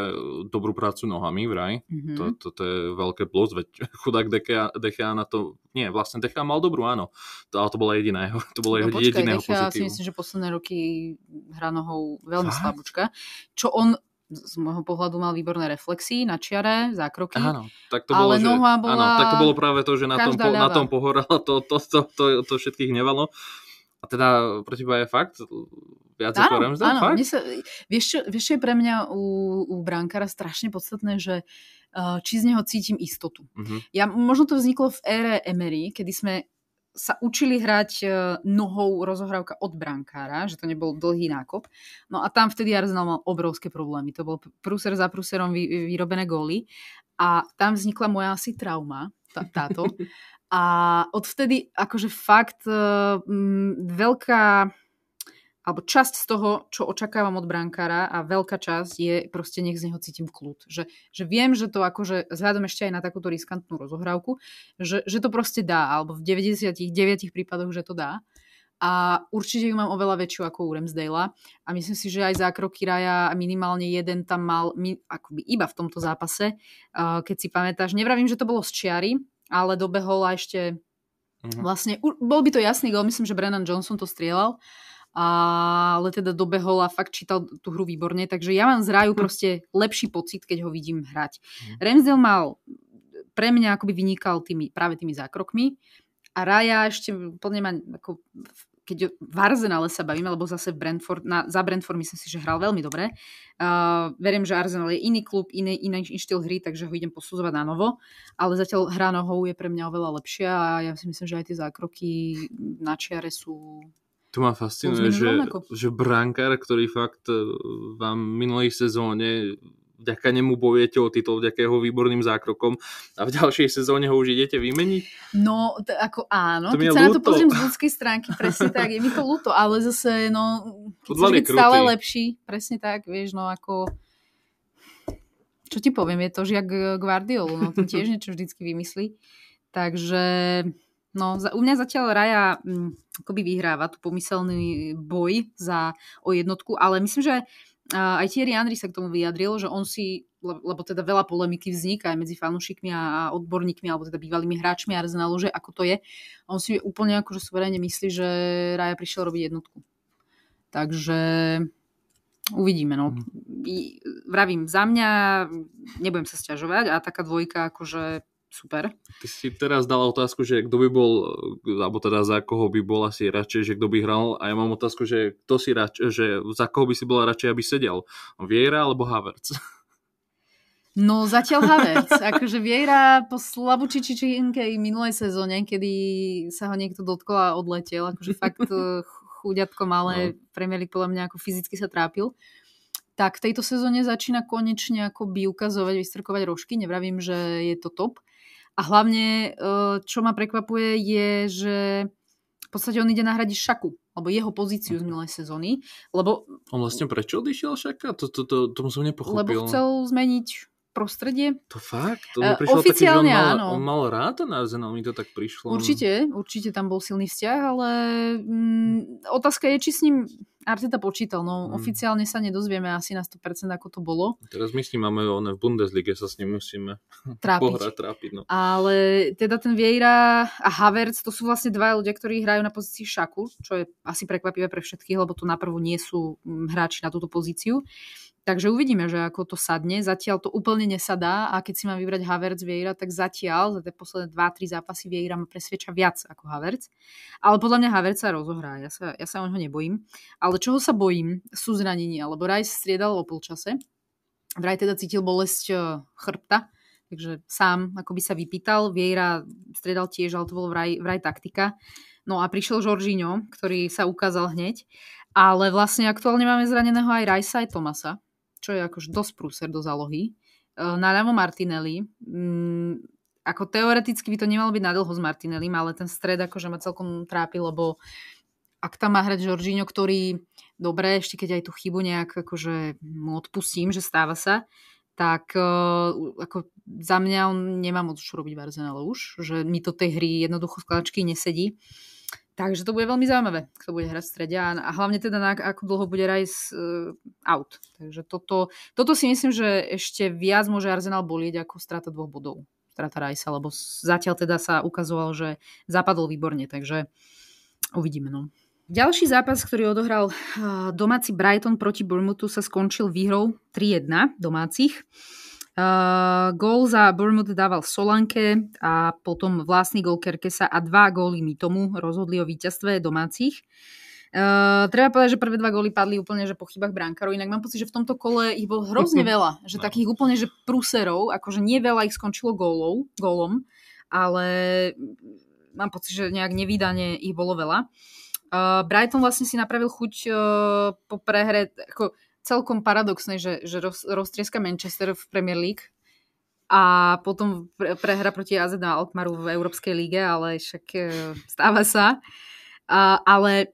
Speaker 2: dobrú prácu nohami vraj. Mm-hmm. To, to, to je veľké plus, veď *laughs* chudák Dechea, Dechea na to... Nie, vlastne Dechea mal dobrú, áno. To, ale to bola jediná jeho, to bolo no, počkaj, jediného Dechea
Speaker 1: si myslím, že posledné roky hrá nohou veľmi Fakt? slabúčka. Čo on z môjho pohľadu mal výborné reflexy na čiare, zákroky.
Speaker 2: Áno, tak to bolo, ale že, bola áno, tak to bolo práve to, že na tom, po, na tom pohorala, to, to, to, to, to všetkých nevalo. A teda pro teba je fakt viac áno, ako Ramsdale? Áno, fakt?
Speaker 1: Sa, vieš, čo, vieš, čo je pre mňa u, u brankára strašne podstatné, že uh, či z neho cítim istotu. Uh-huh. Ja, možno to vzniklo v ére Emery, kedy sme sa učili hrať uh, nohou rozohrávka od brankára, že to nebol dlhý nákop. No a tam vtedy Arsenal mal obrovské problémy. To bol prúser za prúserom vy, vyrobené góly. A tam vznikla moja asi trauma, tá, táto. *laughs* A odvtedy akože fakt uh, veľká alebo časť z toho, čo očakávam od brankára a veľká časť je proste nech z neho cítim kľud. Že, že viem, že to akože vzhľadom ešte aj na takúto riskantnú rozohrávku, že, že to proste dá, alebo v 99 prípadoch, že to dá. A určite ju mám oveľa väčšiu ako u Ramsdale. A myslím si, že aj zákroky Raja minimálne jeden tam mal akoby iba v tomto zápase. Keď si pamätáš, nevravím, že to bolo z čiary, ale dobehol a ešte uh-huh. vlastne, bol by to jasný gol, myslím, že Brennan Johnson to strieľal, ale teda dobehol a fakt čítal tú hru výborne, takže ja mám z Raju hm. proste lepší pocit, keď ho vidím hrať. Uh-huh. Ramsdale mal, pre mňa akoby vynikal tými, práve tými zákrokmi a Raja ešte plne ma ako keď v Arsenale sa bavíme, lebo zase Brentford, na, za Brentford myslím si, že hral veľmi dobre. Uh, verím, že Arsenal je iný klub, iný, iný štýl hry, takže ho idem posudzovať na novo. Ale zatiaľ hra nohou je pre mňa oveľa lepšia a ja si myslím, že aj tie zákroky na čiare sú
Speaker 2: to ma fascinuje, že, že brankár, ktorý fakt e, vám minulej sezóne vďaka nemu bojujete o titul, vďaka jeho výborným zákrokom a v ďalšej sezóne ho už idete vymeniť?
Speaker 1: No, t- ako áno, to keď sa ľúto. na to pozriem z ľudskej stránky, presne *laughs* tak, je mi to ľúto, ale zase, no, keď chceš byť stále lepší, presne tak, vieš, no ako čo ti poviem, je to žiak Guardiolu, no to tiež *laughs* niečo vždycky vymyslí. Takže, no, za, u mňa zatiaľ Raja hm, akoby vyhráva tu pomyselný boj za, o jednotku, ale myslím, že a aj Thierry Andri sa k tomu vyjadril, že on si, lebo teda veľa polemiky vzniká aj medzi fanúšikmi a odborníkmi, alebo teda bývalými hráčmi Arsenalu, že ako to je. On si úplne akože suverene myslí, že Raja prišiel robiť jednotku. Takže uvidíme. No. Mm. Vravím, za mňa nebudem sa stiažovať a taká dvojka akože super.
Speaker 2: Ty si teraz dala otázku, že kto by bol, alebo teda za koho by bol asi radšej, že kto by hral a ja mám otázku, že kto si radšej, že za koho by si bola radšej, aby sedel? Viera alebo Havertz? *laughs*
Speaker 1: No zatiaľ Havertz. *laughs* akože Viera po slabúči čičinkej minulej sezóne, kedy sa ho niekto dotkol a odletel, akože fakt *laughs* eh, chuďatko malé, no. Premier League podľa mňa ako fyzicky sa trápil. Tak v tejto sezóne začína konečne ako by ukazovať, vystrkovať rožky. Nevravím, že je to top. A hlavne, eh, čo ma prekvapuje, je, že v podstate on ide nahradiť Šaku, alebo jeho pozíciu z minulej sezóny, lebo...
Speaker 2: On vlastne prečo odišiel Šaka? To, to, to, to som nepochopil.
Speaker 1: Lebo chcel zmeniť prostredie.
Speaker 2: To fakt? To mi prišlo
Speaker 1: Oficiálne
Speaker 2: taký, že on mal,
Speaker 1: áno.
Speaker 2: on mal rád ten Arsenal, mi to tak prišlo.
Speaker 1: Určite, určite tam bol silný vzťah, ale mm, otázka je, či s ním Arteta počítal. No, hmm. oficiálne sa nedozvieme asi na 100% ako to bolo.
Speaker 2: Teraz my s ním máme one v Bundeslige, sa s ním musíme *laughs*
Speaker 1: trápiť.
Speaker 2: pohrať, trápiť no.
Speaker 1: Ale teda ten Vieira a Havertz, to sú vlastne dva ľudia, ktorí hrajú na pozícii šaku, čo je asi prekvapivé pre všetkých, lebo to naprvu nie sú mm, hráči na túto pozíciu. Takže uvidíme, že ako to sadne. Zatiaľ to úplne nesadá a keď si mám vybrať Havertz Vieira, tak zatiaľ za tie posledné 2-3 zápasy Vieira ma presvedča viac ako Havertz. Ale podľa mňa Havertz sa rozohrá, ja sa, ja sa o neho nebojím. Ale čoho sa bojím, sú zranenia, lebo Rice striedal o polčase. Vraj teda cítil bolesť e, chrbta, takže sám ako by sa vypýtal. Vieira striedal tiež, ale to bolo vraj, vraj taktika. No a prišiel Žoržíňo, ktorý sa ukázal hneď. Ale vlastne aktuálne máme zraneného aj Rajsa, aj Tomasa čo je akož dosť prúser do zálohy. E, na ľavo Martinelli. Mm, ako teoreticky by to nemalo byť na dlho s Martinellim, ale ten stred akože ma celkom trápi, lebo ak tam má hrať Jorginho, ktorý, dobre, ešte keď aj tú chybu nejak akože mu odpustím, že stáva sa, tak uh, ako za mňa on nemá moc čo robiť v už, že mi to tej hry jednoducho skladačky nesedí. Takže to bude veľmi zaujímavé, kto bude hrať v strede a, hlavne teda na ako dlho bude Rice uh, out. Takže toto, toto si myslím, že ešte viac môže Arsenal bolieť ako strata dvoch bodov. Strata Rice, lebo zatiaľ teda sa ukazovalo, že zapadol výborne, takže uvidíme. No. Ďalší zápas, ktorý odohral domáci Brighton proti Bournemouthu sa skončil výhrou 3-1 domácich. Uh, gól za Bournemouth dával Solanke a potom vlastný gól Kerkesa a dva góly mi tomu rozhodli o víťazstve domácich. Uh, treba povedať, že prvé dva góly padli úplne že po chybách bránkarov, inak mám pocit, že v tomto kole ich bolo hrozne veľa, že no. takých úplne že prúserov, akože nie veľa ich skončilo gólov, gólom, ale mám pocit, že nejak nevydane ich bolo veľa. Uh, Brighton vlastne si napravil chuť uh, po prehre, ako celkom paradoxné, že, že roz, roztrieska Manchester v Premier League a potom prehra proti AZ na Alkmaru v Európskej líge, ale však e, stáva sa. A, ale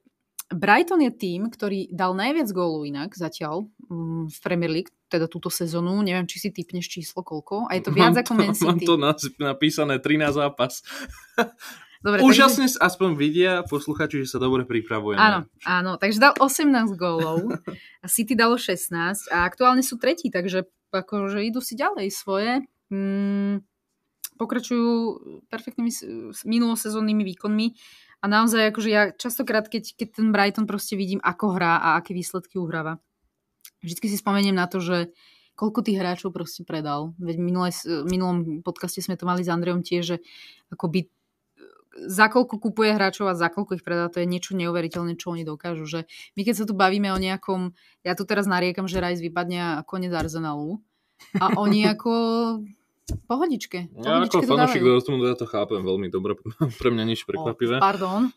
Speaker 1: Brighton je tým, ktorý dal najviac gólov inak zatiaľ mm, v Premier League, teda túto sezónu. Neviem, či si typneš číslo koľko. A je to viac
Speaker 2: mám
Speaker 1: ako Man City.
Speaker 2: Mám to napísané 13 zápas. *laughs* Dobre, Úžasne takže... aspoň vidia posluchači, že sa dobre pripravujeme.
Speaker 1: Áno, áno, takže dal 18 gólov a City dalo 16 a aktuálne sú tretí, takže akože idú si ďalej svoje. Mm, pokračujú perfektnými minulosezónnymi výkonmi a naozaj akože ja častokrát, keď, keď ten Brighton proste vidím, ako hrá a aké výsledky uhráva. Vždycky si spomeniem na to, že koľko tých hráčov proste predal. Veď v minulom podcaste sme to mali s Andreom tiež, že akoby za koľko kupuje hráčov a za koľko ich predá, to je niečo neuveriteľné, čo oni dokážu. Že my keď sa tu bavíme o nejakom, ja tu teraz nariekam, že Rice vypadne a konec Arsenalu a oni *laughs* ako pohodičke.
Speaker 2: Ja ako fanúšik Dortmundu ja to chápem veľmi dobre, *laughs* pre mňa nič prekvapivé.
Speaker 1: Oh, pardon.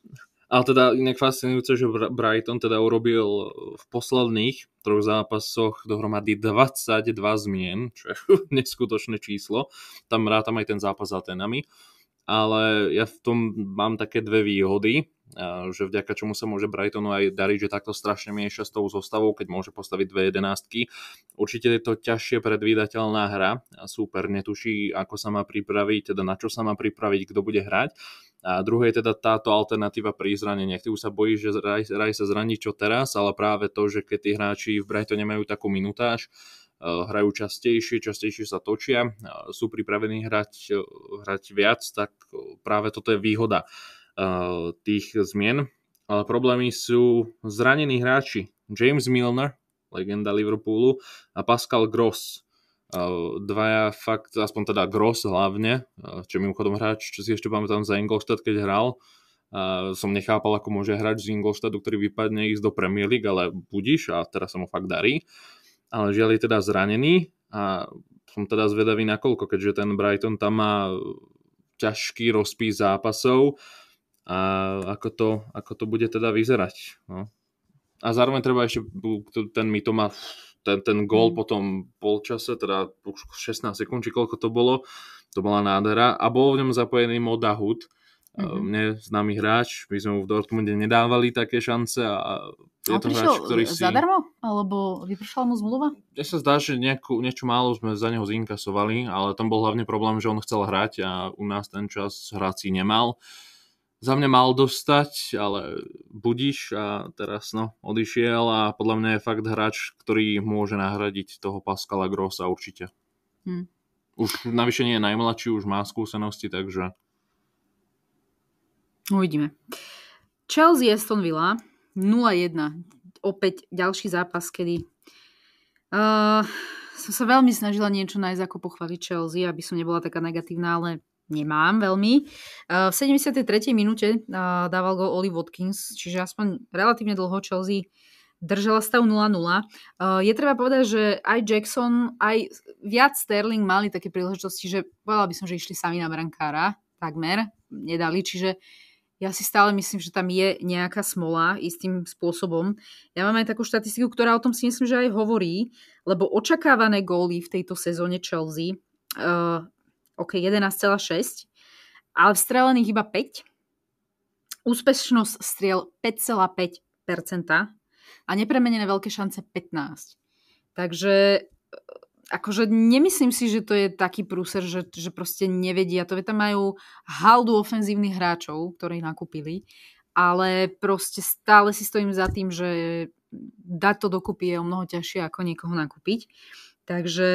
Speaker 2: Ale teda inak fascinujúce, že Brighton teda urobil v posledných troch zápasoch dohromady 22 zmien, čo je *laughs* neskutočné číslo. Tam rátam aj ten zápas za tenami ale ja v tom mám také dve výhody, že vďaka čomu sa môže Brightonu aj dariť, že takto strašne mieša s tou zostavou, keď môže postaviť dve jedenástky. Určite je to ťažšie predvídateľná hra. Super netuší, ako sa má pripraviť, teda na čo sa má pripraviť, kto bude hrať. A druhé je teda táto alternatíva pri zraneniach. Ty už sa bojíš, že Raj, Raj sa zraní čo teraz, ale práve to, že keď tí hráči v Brightone majú takú minutáž, hrajú častejšie, častejšie sa točia, sú pripravení hrať, hrať viac, tak práve toto je výhoda eh, tých zmien. Ale problémy sú zranení hráči. James Milner, legenda Liverpoolu, a Pascal Gross. dvaja fakt, aspoň teda Gross hlavne, čo mimochodom hráč, čo si ešte pamätám za Ingolstadt, keď hral, som nechápal, ako môže hrať z Ingolstadtu, ktorý vypadne ísť do Premier League, ale budíš a teraz sa mu fakt darí. Ale žiaľ je teda zranený a som teda zvedavý nakoľko, keďže ten Brighton tam má ťažký rozpis zápasov a ako to, ako to bude teda vyzerať. No. A zároveň treba ešte, ten mi to má ten, ten gól mm. potom polčase, teda už 16 sekúnd, či koľko to bolo, to bola nádhera a bol v ňom zapojený Modahut, mm-hmm. mne známy hráč, my sme mu v Dortmunde nedávali také šance a
Speaker 1: je to hráč, ktorý si... zadarmo? Alebo vypršala mu zmluva?
Speaker 2: Mne sa zdá, že nejakú, niečo málo sme za neho zinkasovali, ale tam bol hlavne problém, že on chcel hrať a u nás ten čas hráci nemal za mňa mal dostať, ale budíš a teraz no, odišiel a podľa mňa je fakt hráč, ktorý môže nahradiť toho Pascala Grossa určite. Hmm. Už navyše nie je najmladší, už má skúsenosti, takže...
Speaker 1: Uvidíme. Chelsea Aston Villa 0-1. Opäť ďalší zápas, kedy uh, som sa veľmi snažila niečo nájsť ako pochváliť Chelsea, aby som nebola taká negatívna, ale nemám veľmi. V 73. minúte dával go Oli Watkins, čiže aspoň relatívne dlho Chelsea držala stav 0-0. Je treba povedať, že aj Jackson, aj viac Sterling mali také príležitosti, že povedala by som, že išli sami na brankára, takmer, nedali, čiže ja si stále myslím, že tam je nejaká smola istým spôsobom. Ja mám aj takú štatistiku, ktorá o tom si myslím, že aj hovorí, lebo očakávané góly v tejto sezóne Chelsea uh, OK, 11,6, ale vstrelených iba 5. Úspešnosť striel 5,5% a nepremenené veľké šance 15. Takže akože nemyslím si, že to je taký prúser, že, že proste nevedia to. Tam majú haldu ofenzívnych hráčov, ktorí nakúpili, ale proste stále si stojím za tým, že dať to dokupy je o mnoho ťažšie ako niekoho nakúpiť. Takže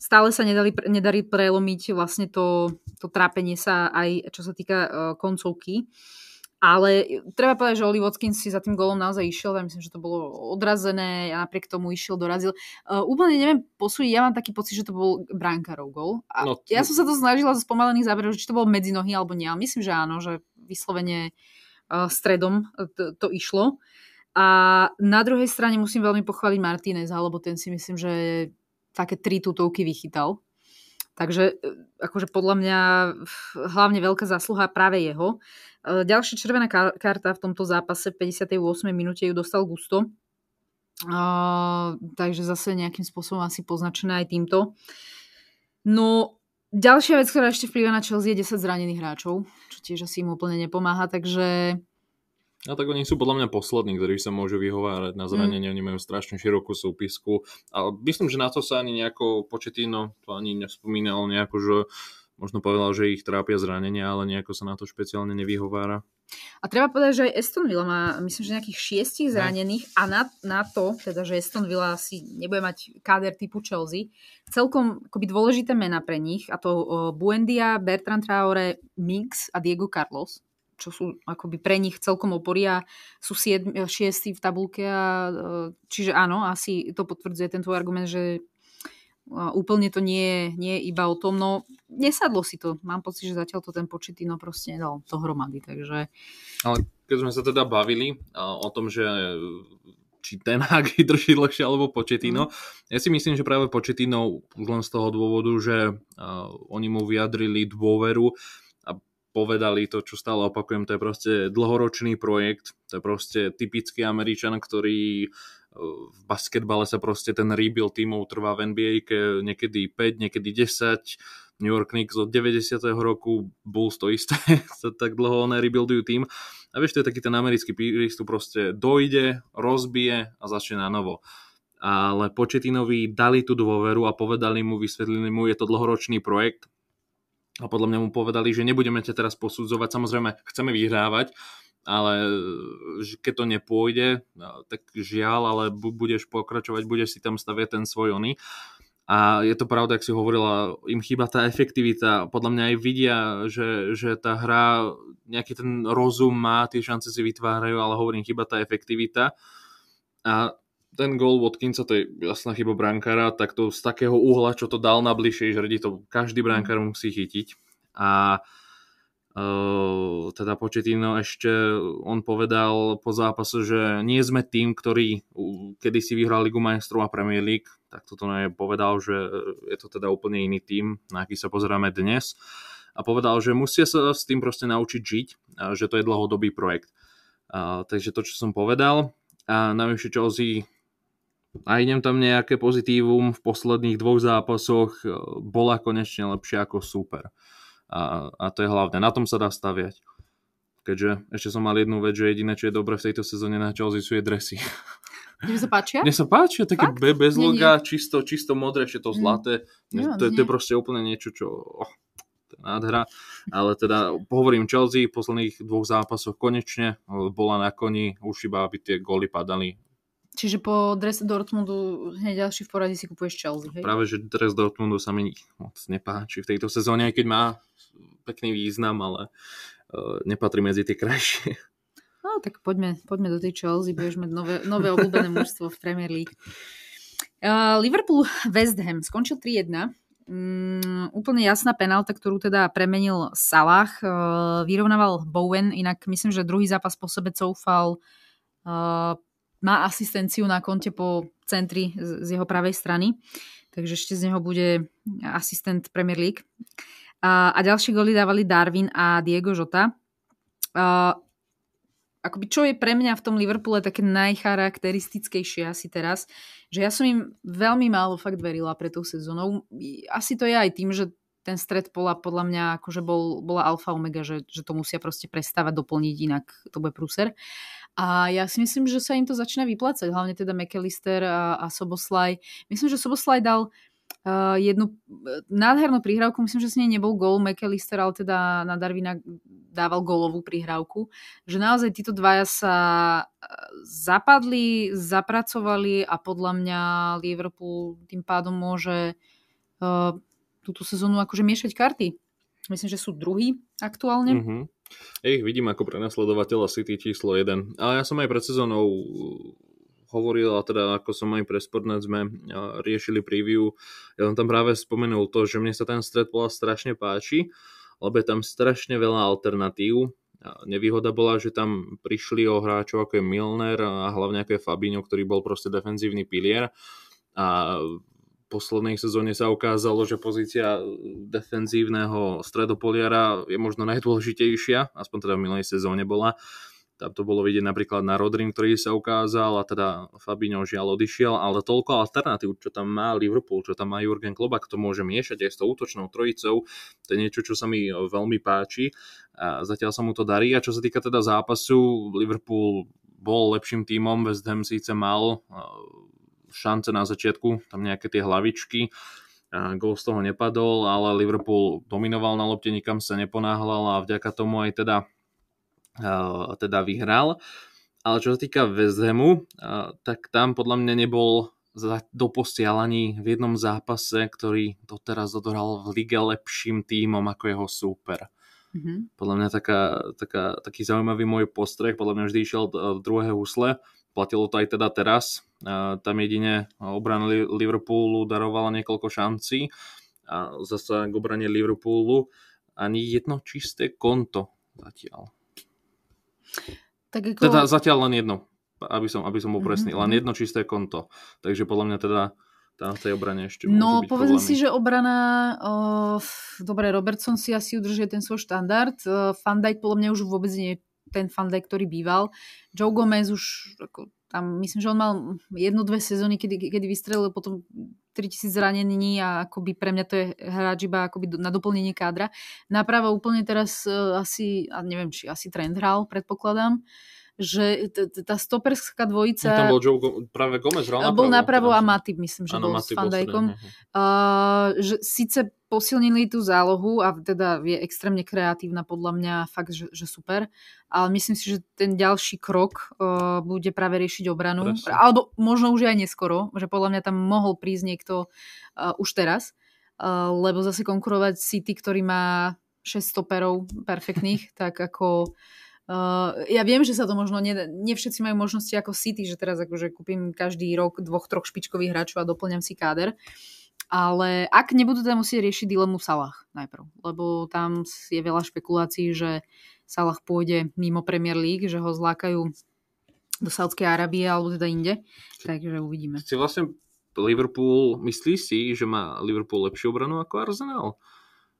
Speaker 1: stále sa nedali, nedarí prelomiť vlastne to, to trápenie sa aj čo sa týka uh, koncovky. Ale treba povedať, že Oli Watkins si za tým golom naozaj išiel, ja myslím, že to bolo odrazené a napriek tomu išiel, dorazil. Uh, úplne neviem posúdiť, ja mám taký pocit, že to bol brankárov gol. A no, ja som sa to snažila zo spomalených záberov, či to bol medzi nohy alebo nie, ale myslím, že áno, že vyslovene uh, stredom to, to išlo. A na druhej strane musím veľmi pochváliť Martinez, lebo ten si myslím, že také tri tutovky vychytal. Takže e, akože podľa mňa hlavne veľká zásluha práve jeho. E, ďalšia červená karta v tomto zápase v 58. minúte ju dostal Gusto. Uh, takže zase nejakým spôsobom asi poznačené aj týmto. No, ďalšia vec, ktorá ešte vplyva na Chelsea je 10 zranených hráčov, čo tiež asi im úplne nepomáha, takže
Speaker 2: a tak oni sú podľa mňa poslední, ktorí sa môžu vyhovárať na zranenie, mm. oni majú strašne širokú súpisku. A myslím, že na to sa ani nejako Početino to ani nespomínal nejako, že možno povedal, že ich trápia zranenia, ale nejako sa na to špeciálne nevyhovára.
Speaker 1: A treba povedať, že aj Aston Villa má, myslím, že nejakých šiestich zranených a na, na to, teda, že Aston Villa asi nebude mať káder typu Chelsea, celkom akoby dôležité mena pre nich, a to uh, Buendia, Bertrand Traore, Minx a Diego Carlos čo sú akoby pre nich celkom oporia, sú šiestí v tabulke. A, e, čiže áno, asi to potvrdzuje ten tvoj argument, že e, úplne to nie, nie je iba o tom. No, nesadlo si to. Mám pocit, že zatiaľ to ten početino proste nedal dohromady. Takže...
Speaker 2: Ale keď sme sa teda bavili o tom, že či ten Hag vydrží dlhšie alebo Početino. Mm. Ja si myslím, že práve Početino už len z toho dôvodu, že uh, oni mu vyjadrili dôveru povedali to, čo stále opakujem, to je proste dlhoročný projekt, to je proste typický Američan, ktorý e, v basketbale sa proste ten rebuild tímov trvá v NBA niekedy 5, niekedy 10, New York Knicks od 90. roku, Bulls to isté, *laughs* sa tak dlho ne rebuildujú tým. A vieš, to je taký ten americký prístup, proste dojde, rozbije a začne na novo. Ale Početinovi dali tú dôveru a povedali mu, vysvetlili mu, je to dlhoročný projekt, a podľa mňa mu povedali, že nebudeme ťa teraz posudzovať, samozrejme chceme vyhrávať, ale keď to nepôjde, tak žiaľ, ale budeš pokračovať, budeš si tam staviať ten svoj ony. A je to pravda, ak si hovorila, im chýba tá efektivita. Podľa mňa aj vidia, že, že tá hra, nejaký ten rozum má, tie šance si vytvárajú, ale hovorím, chýba tá efektivita. A ten gól Watkinsa, to je jasná chyba brankára, tak to z takého uhla, čo to dal na bližšej žrdi, to každý brankár musí chytiť. A uh, teda Početino ešte, on povedal po zápase, že nie sme tým, ktorý kedy si vyhral Ligu majstrov a Premier League, tak toto je povedal, že je to teda úplne iný tým, na aký sa pozeráme dnes. A povedal, že musia sa s tým proste naučiť žiť, že to je dlhodobý projekt. A, takže to, čo som povedal. A navyše Chelsea nájdem tam nejaké pozitívum v posledných dvoch zápasoch, e, bola konečne lepšia ako super. A, a to je hlavné, na tom sa dá staviať. Keďže ešte som mal jednu vec, že jediné, čo je dobré v tejto sezóne na Chelsea sú je dresy. *laughs*
Speaker 1: Mne sa páčia?
Speaker 2: Mne sa páčia, také be, bez loga, čisto, čisto modré, ešte to mm. zlaté. Mm. to, to je proste úplne niečo, čo... Oh, to je nádhra. Ale teda hovorím Chelsea v posledných dvoch zápasoch konečne bola na koni, už iba aby tie góly padali
Speaker 1: Čiže po drese Dortmundu hneď ďalší v poradí si kupuješ Chelsea, hej?
Speaker 2: Práve, že dres Dortmundu sa mi moc nepáči v tejto sezóne, keď má pekný význam, ale uh, nepatrí medzi tie krajšie.
Speaker 1: No tak poďme, poďme do tej Chelsea, budeš mať nové, nové obľúbené mužstvo v Premier League. Uh, Liverpool West Ham skončil 3-1. Um, úplne jasná penálta, ktorú teda premenil Salah. Uh, vyrovnával Bowen, inak myslím, že druhý zápas po sebe coufal uh, má asistenciu na konte po centri z jeho pravej strany, takže ešte z neho bude asistent Premier League. A, a ďalšie goly dávali Darwin a Diego Jota. A, akoby čo je pre mňa v tom Liverpoole také najcharakteristickejšie asi teraz, že ja som im veľmi málo fakt verila pre tou sezónou. Asi to je aj tým, že ten stred pola podľa mňa akože bol, bola alfa omega, že, že to musia proste prestávať, doplniť, inak to bude prúser. A ja si myslím, že sa im to začína vyplácať, hlavne teda McAllister a, a Soboslaj. Myslím, že Soboslaj dal uh, jednu uh, nádhernú prihrávku, myslím, že s nej nebol gól McAllister, ale teda na Darwina dával gólovú prihrávku. Že naozaj títo dvaja sa uh, zapadli, zapracovali a podľa mňa Liverpool tým pádom môže uh, túto sezónu akože miešať karty. Myslím, že sú druhý aktuálne. Mm-hmm.
Speaker 2: Ich vidím ako prenasledovateľa City číslo 1. Ale ja som aj pred sezónou hovoril, a teda ako som aj pre Sportnet sme riešili preview, ja som tam práve spomenul to, že mne sa ten stred bola strašne páči, lebo je tam strašne veľa alternatív. Nevýhoda bola, že tam prišli o hráčov ako je Milner a hlavne ako je Fabinho, ktorý bol proste defenzívny pilier a poslednej sezóne sa ukázalo, že pozícia defenzívneho stredopoliara je možno najdôležitejšia, aspoň teda v minulej sezóne bola. Tam to bolo vidieť napríklad na Rodrim, ktorý sa ukázal a teda Fabinho žiaľ odišiel, ale toľko alternatív, čo tam má Liverpool, čo tam má Jurgen Klopp, to môže miešať aj s tou útočnou trojicou, to je niečo, čo sa mi veľmi páči. A zatiaľ sa mu to darí. A čo sa týka teda zápasu, Liverpool bol lepším tímom, West Ham síce mal šance na začiatku, tam nejaké tie hlavičky, gol z toho nepadol, ale Liverpool dominoval na lopte, nikam sa neponáhľal a vďaka tomu aj teda, teda vyhral. Ale čo sa týka West Hamu, tak tam podľa mňa nebol doposiaľ ani v jednom zápase, ktorý doteraz odohral v lige lepším tímom ako jeho súper. Mm-hmm. Podľa mňa taká, taká, taký zaujímavý môj postreh, podľa mňa vždy išiel druhé husle Platilo to aj teda teraz. Tam jedine obrana Liverpoolu darovala niekoľko šancí a zase k obrane Liverpoolu ani jedno čisté konto zatiaľ. Tak ako... Teda zatiaľ len jedno, aby som, aby som bol presný, mm-hmm. len mhm. jedno čisté konto. Takže podľa mňa teda tam v tej obrane ešte
Speaker 1: No, povedzme si, že obrana, uh, dobre, Robertson si asi udržuje ten svoj štandard, uh, Van Dijk podľa mňa už vôbec nie ten Fandaj, ktorý býval. Joe Gomez už ako, tam, myslím, že on mal jednu, dve sezóny, kedy, kedy vystrelil potom 3000 zranení a akoby pre mňa to je hráč iba akoby na doplnenie kádra. Napravo úplne teraz uh, asi, a neviem, či asi trend hral, predpokladám. Že tá stoperská dvojica...
Speaker 2: Tam bol Joe, práve Gomez hral
Speaker 1: napravo. Bol napravo a Matip, myslím, že ano, bol Matip s Fandajkom. Uh, že síce posilnili tú zálohu a teda je extrémne kreatívna podľa mňa, fakt, že, že super, ale myslím si, že ten ďalší krok uh, bude práve riešiť obranu, Presne. alebo možno už aj neskoro, že podľa mňa tam mohol prísť niekto uh, už teraz, uh, lebo zase konkurovať City, ktorý má 6 stoperov perfektných, *laughs* tak ako Uh, ja viem, že sa to možno, nie, nie všetci majú možnosti ako City, že teraz akože kúpim každý rok dvoch, troch špičkových hráčov a doplňam si káder. Ale ak nebudú teda musieť riešiť dilemu Salah najprv, lebo tam je veľa špekulácií, že Salah pôjde mimo Premier League, že ho zlákajú do Saudskej Arábie alebo teda inde. Takže uvidíme.
Speaker 2: Si vlastne Liverpool, myslí si, že má Liverpool lepšiu obranu ako Arsenal?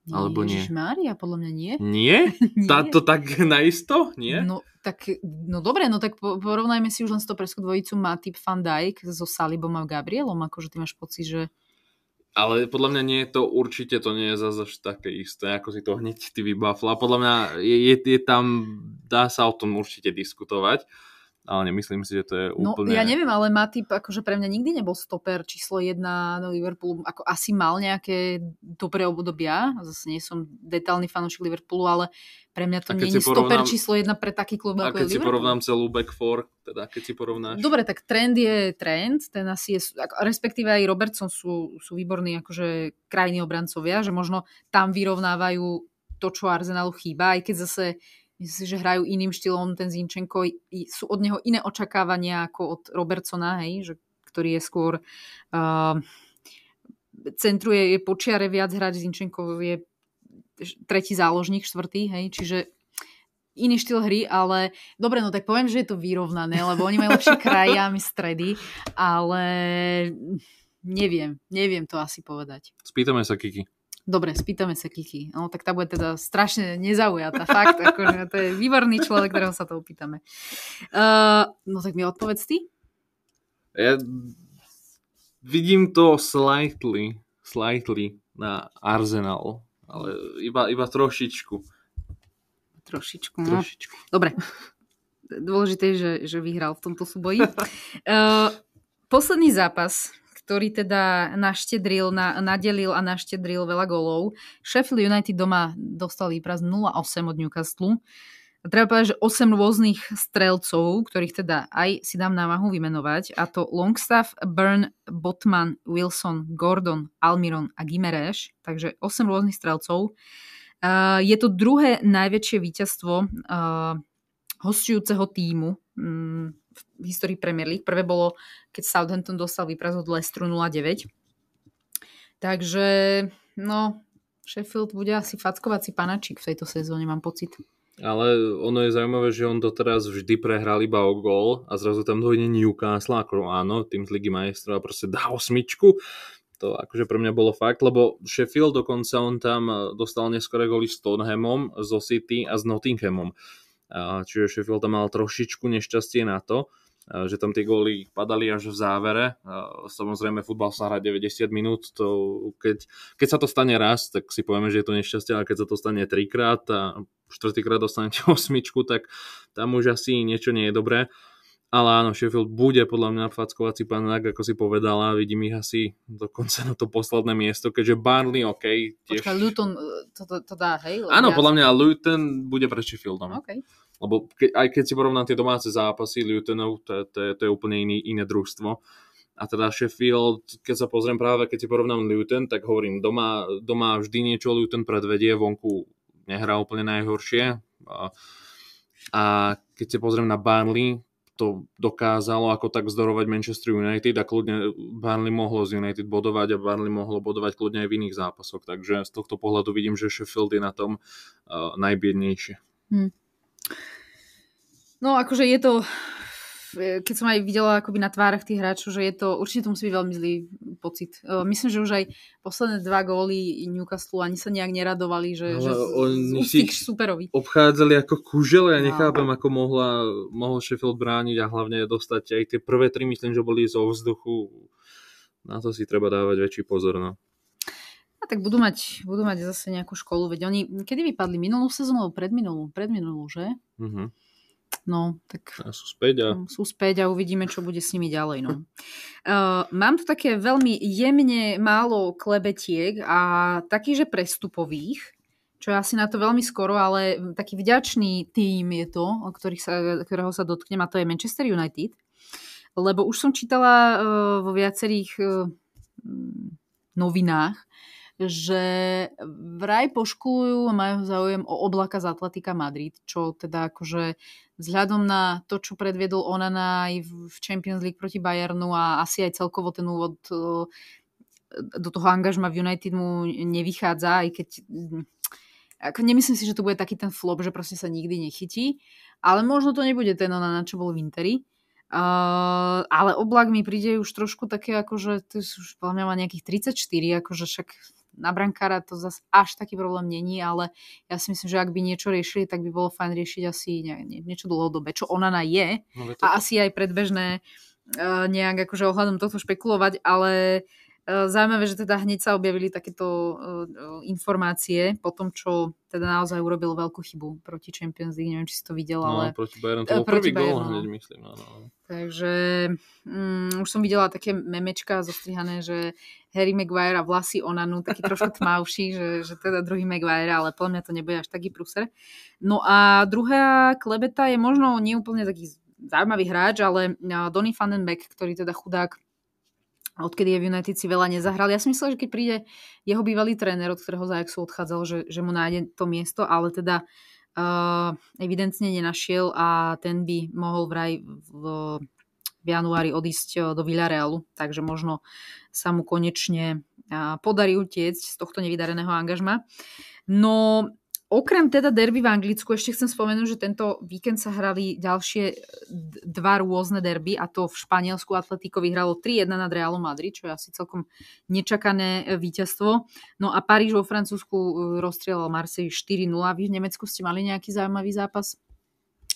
Speaker 2: Alebo nie?
Speaker 1: Mária, podľa mňa nie.
Speaker 2: Nie? *laughs* nie. Tá, to tak naisto? Nie?
Speaker 1: No, tak, no dobre, no tak porovnajme si už len s to presku dvojicu má typ Van Dijk so Salibom a Gabrielom, akože ty máš pocit, že
Speaker 2: ale podľa mňa nie je to, určite to nie je zase až také isté, ako si to hneď ty vybafla. Podľa mňa je, je, je tam, dá sa o tom určite diskutovať ale nemyslím si, že to je
Speaker 1: no,
Speaker 2: úplne...
Speaker 1: ja neviem, ale Matip akože pre mňa nikdy nebol stoper číslo jedna do Liverpoolu. Ako asi mal nejaké dobré obdobia. Zase nie som detálny fanúšik Liverpoolu, ale pre mňa to nie je stoper číslo jedna pre taký klub
Speaker 2: ako
Speaker 1: je
Speaker 2: Liverpool. A keď si porovnám celú back four, teda keď si porovnáš...
Speaker 1: Dobre, tak trend je trend, ten asi je, respektíve aj Robertson sú, sú výborní akože krajní obrancovia, že možno tam vyrovnávajú to, čo Arsenalu chýba, aj keď zase myslím si, že hrajú iným štýlom, ten Zinčenko, sú od neho iné očakávania ako od Robertsona, hej, že, ktorý je skôr uh, centruje, je počiare viac hrať, Zinčenko je tretí záložník, štvrtý, hej, čiže iný štýl hry, ale dobre, no tak poviem, že je to vyrovnané, lebo oni majú lepšie kraje stredy, ale neviem, neviem to asi povedať.
Speaker 2: Spýtame sa Kiki.
Speaker 1: Dobre, spýtame sa Kiki. No tak tá bude teda strašne nezaujatá. Fakt, akože to je výborný človek, ktorého sa to opýtame. Uh, no tak mi odpovedz ty.
Speaker 2: Ja vidím to slightly, slightly na Arsenal, ale iba, iba trošičku.
Speaker 1: Trošičku, no. Trošičku. Dobre. Dôležité je, že, že vyhral v tomto súboji. Uh, posledný zápas ktorý teda naštedril, na, nadelil a naštedril veľa golov. Sheffield United doma dostal výpraz 0-8 od Newcastle. A treba povedať, že 8 rôznych strelcov, ktorých teda aj si dám námahu vymenovať, a to Longstaff, Burn, Botman, Wilson, Gordon, Almiron a Gimereš, takže 8 rôznych strelcov. Uh, je to druhé najväčšie víťazstvo uh, hostujúceho týmu um, v histórii Premier League. Prvé bolo, keď Southampton dostal výpraz od Leicesteru 0-9. Takže, no, Sheffield bude asi fackovací panačík v tejto sezóne, mám pocit.
Speaker 2: Ale ono je zaujímavé, že on doteraz vždy prehral iba o gól a zrazu tam dojde Newcastle, ako áno, tým z Ligy majstrov a proste dá osmičku. To akože pre mňa bolo fakt, lebo Sheffield dokonca on tam dostal neskore góly s Tottenhamom, zo City a s Nottinghamom. Čiže Sheffield tam mal trošičku nešťastie na to, že tam tie góly padali až v závere. Samozrejme, futbal sa hrá 90 minút, to keď, keď sa to stane raz, tak si povieme, že je to nešťastie, ale keď sa to stane trikrát a štvrtýkrát dostanete *laughs* osmičku, tak tam už asi niečo nie je dobré. Ale áno, Sheffield bude podľa mňa fackovací panák, ako si povedala, vidím ich asi dokonca na to posledné miesto, keďže Barnley, OK.
Speaker 1: Tiež... Počkaj, Luton e, to, to, to dá, hej?
Speaker 2: Áno, podľa mňa Luton bude pre Sheffieldom.
Speaker 1: Okay.
Speaker 2: Lebo ke, aj keď si porovnám tie domáce zápasy Lutonov, to, to, to, to je úplne iný, iné družstvo. A teda Sheffield, keď sa pozriem práve, keď si porovnám Luton, tak hovorím, doma, doma vždy niečo Luton predvedie, vonku nehrá úplne najhoršie. A, a keď si pozriem na Barnley, to dokázalo ako tak vzdorovať Manchester United a kľudne Burnley mohlo z United bodovať a Burnley mohlo bodovať kľudne aj v iných zápasoch. Takže z tohto pohľadu vidím, že Sheffield je na tom uh, najbiednejšie. Hmm.
Speaker 1: No akože je to keď som aj videla akoby na tvárach tých hráčov, že je to, určite to musí byť veľmi zlý pocit. E, myslím, že už aj posledné dva góly Newcastle ani sa nejak neradovali, že, že oni si superovi.
Speaker 2: obchádzali ako kužele, ja no. nechápem, ako mohla, mohol Sheffield brániť a hlavne dostať aj tie prvé tri, myslím, že boli zo vzduchu. Na to si treba dávať väčší pozor. No.
Speaker 1: A tak budú mať, budú mať zase nejakú školu, veď oni, kedy vypadli? Minulú sezónu alebo predminulú? Predminulú, že? Uh-huh. No, tak
Speaker 2: a sú späť a...
Speaker 1: sú späť a uvidíme, čo bude s nimi ďalej. No. Uh, *laughs* mám tu také veľmi jemne málo klebetiek a takých, že prestupových, čo je asi na to veľmi skoro, ale taký vďačný tým je to, o ktorých sa, ktorého sa dotknem a to je Manchester United. Lebo už som čítala uh, vo viacerých uh, novinách, že vraj poškulujú a majú záujem o oblaka z Atletika Madrid, čo teda akože vzhľadom na to, čo predviedol Onana aj v Champions League proti Bayernu a asi aj celkovo ten úvod do toho angažma v United mu nevychádza, aj keď ako nemyslím si, že to bude taký ten flop, že proste sa nikdy nechytí, ale možno to nebude ten Onana, čo bol v Interi. Uh, ale oblak mi príde už trošku také, akože to už podľa mňa má nejakých 34, akože však na brankára to zase až taký problém není, ale ja si myslím, že ak by niečo riešili, tak by bolo fajn riešiť asi nie, nie, niečo dlhodobé, čo Onana je. No, a asi aj predbežné uh, nejak akože ohľadom tohto špekulovať, ale zaujímavé, že teda hneď sa objavili takéto e, informácie po tom, čo teda naozaj urobil veľkú chybu proti Champions League. Neviem, či si to videl, no, ale...
Speaker 2: proti Bayernu, to e, bol prvý gól hneď, myslím. No, no.
Speaker 1: Takže um, už som videla také memečka zostrihané, že Harry Maguire a vlasy Onanu, taký trošku tmavší, že, že teda druhý Maguire, ale podľa mňa to nebude až taký prúser. No a druhá klebeta je možno neúplne taký zaujímavý hráč, ale Donny van den Beek, ktorý teda chudák odkedy je v United si veľa nezahral. Ja som myslela, že keď príde jeho bývalý tréner, od ktorého z Ajaxu odchádzal, že, že mu nájde to miesto, ale teda uh, evidentne nenašiel a ten by mohol vraj v, v januári odísť uh, do Villarealu, takže možno sa mu konečne uh, podarí utiecť z tohto nevydareného angažma. No Okrem teda derby v Anglicku ešte chcem spomenúť, že tento víkend sa hrali ďalšie dva rôzne derby a to v Španielsku Atletico vyhralo 3-1 nad Realom Madrid, čo je asi celkom nečakané e, víťazstvo. No a Paríž vo Francúzsku e, rozstrieľal Marseille 4-0. Vy v Nemecku ste mali nejaký zaujímavý zápas?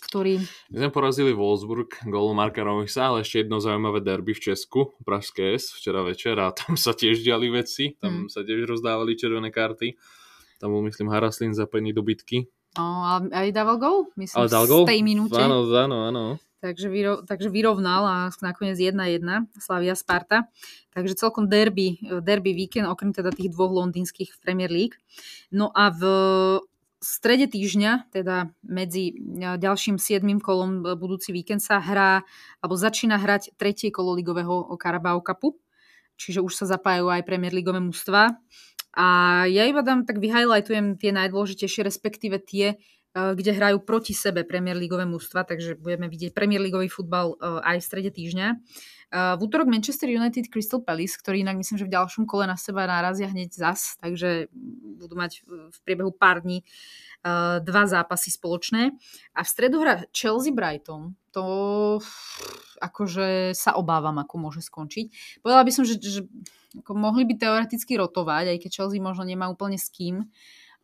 Speaker 1: ktorý...
Speaker 2: My sme porazili Wolfsburg golom Marka Romixa, ale ešte jedno zaujímavé derby v Česku, Pražské S, včera večer a tam sa tiež diali veci, tam hmm. sa tiež rozdávali červené karty. Tam bol, myslím, Haraslin zapojený do bitky.
Speaker 1: O, a aj dával gol, myslím, ale dal gol? z tej minúte.
Speaker 2: Áno, áno, áno.
Speaker 1: Takže, vyro, takže vyrovnal a nakoniec 1-1 Slavia Sparta. Takže celkom derby, derby víkend, okrem teda tých dvoch londýnskych v Premier League. No a v strede týždňa, teda medzi ďalším 7. kolom budúci víkend sa hrá, alebo začína hrať tretie kolo ligového Carabao Cupu. Čiže už sa zapájajú aj Premier Ligové mužstva. A ja iba dám, tak vyhighlightujem tie najdôležitejšie, respektíve tie, kde hrajú proti sebe Premier Ligové mužstva, takže budeme vidieť Premier Ligový futbal eh, aj v strede týždňa. Eh, v útorok Manchester United Crystal Palace, ktorý inak myslím, že v ďalšom kole na seba narazia hneď zas, takže budú mať v priebehu pár dní dva zápasy spoločné. A v stredu hra Chelsea Brighton, to akože sa obávam, ako môže skončiť. Povedala by som, že, že ako mohli by teoreticky rotovať, aj keď Chelsea možno nemá úplne s kým.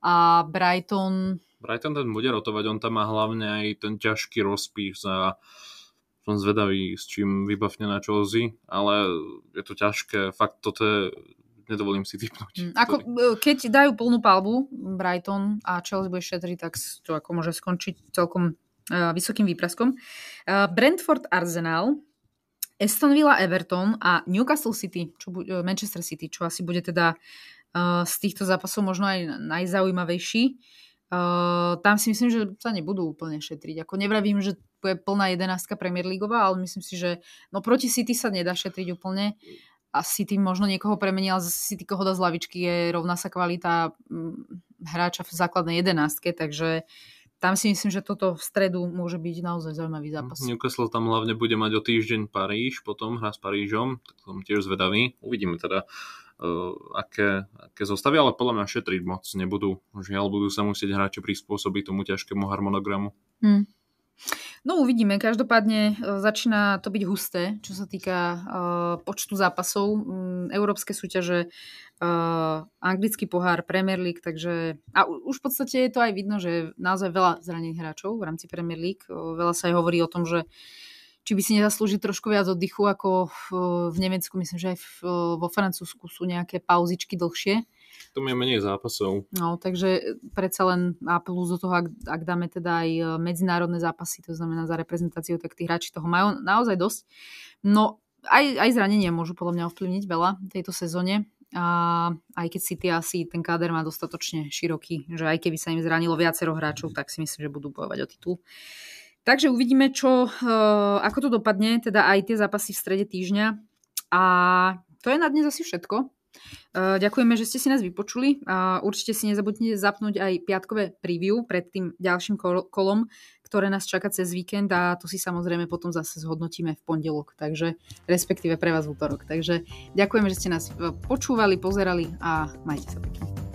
Speaker 1: A Brighton...
Speaker 2: Brighton ten bude rotovať, on tam má hlavne aj ten ťažký rozpís a som zvedavý, s čím vybavne na Chelsea, ale je to ťažké, fakt toto je nedovolím si typnúť.
Speaker 1: Mm, ako, keď dajú plnú palbu Brighton a Chelsea bude šetriť, tak to ako môže skončiť celkom uh, vysokým výpraskom. Uh, Brentford Arsenal Aston Villa, Everton a Newcastle City, čo bu- e, Manchester City, čo asi bude teda uh, z týchto zápasov možno aj najzaujímavejší. Uh, tam si myslím, že sa nebudú úplne šetriť. Ako nevravím, že bude plná jedenáctka Premier Leagueová, ale myslím si, že no proti City sa nedá šetriť úplne. A City možno niekoho premení, ale zase City koho dá z lavičky je rovná sa kvalita hráča v základnej jedenástke, takže tam si myslím, že toto v stredu môže byť naozaj zaujímavý zápas.
Speaker 2: Newcastle tam hlavne bude mať o týždeň Paríž, potom hra s Parížom, tak som tiež zvedavý. Uvidíme teda, aké, aké zostavy, ale podľa mňa šetriť moc nebudú. Žiaľ, budú sa musieť hráči prispôsobiť tomu ťažkému harmonogramu. Hmm.
Speaker 1: No uvidíme, každopádne e, začína to byť husté, čo sa týka uh, počtu zápasov. Um, európske súťaže, uh, anglický pohár, Premier League, takže a už v podstate je to aj vidno, že naozaj veľa zranených hráčov v rámci Premier League. Uh, veľa sa aj hovorí o tom, že či by si nezaslúžil trošku viac oddychu ako v, v Nemecku, myslím, že aj v, vo Francúzsku sú nejaké pauzičky dlhšie.
Speaker 2: To je menej zápasov.
Speaker 1: No, takže predsa len a plus do toho, ak, ak dáme teda aj medzinárodné zápasy, to znamená za reprezentáciu, tak tí hráči toho majú naozaj dosť. No, aj, aj zranenia môžu podľa mňa ovplyvniť veľa v tejto sezóne. A aj keď City asi ten káder má dostatočne široký, že aj keby sa im zranilo viacero hráčov, tak si myslím, že budú bojovať o titul. Takže uvidíme, čo, e, ako to dopadne, teda aj tie zápasy v strede týždňa. A to je na dnes asi všetko. Ďakujeme, že ste si nás vypočuli. Určite si nezabudnite zapnúť aj piatkové preview pred tým ďalším kolom, ktoré nás čaká cez víkend a to si samozrejme potom zase zhodnotíme v pondelok, takže respektíve pre vás v útorok. Takže ďakujeme, že ste nás počúvali, pozerali a majte sa pekne.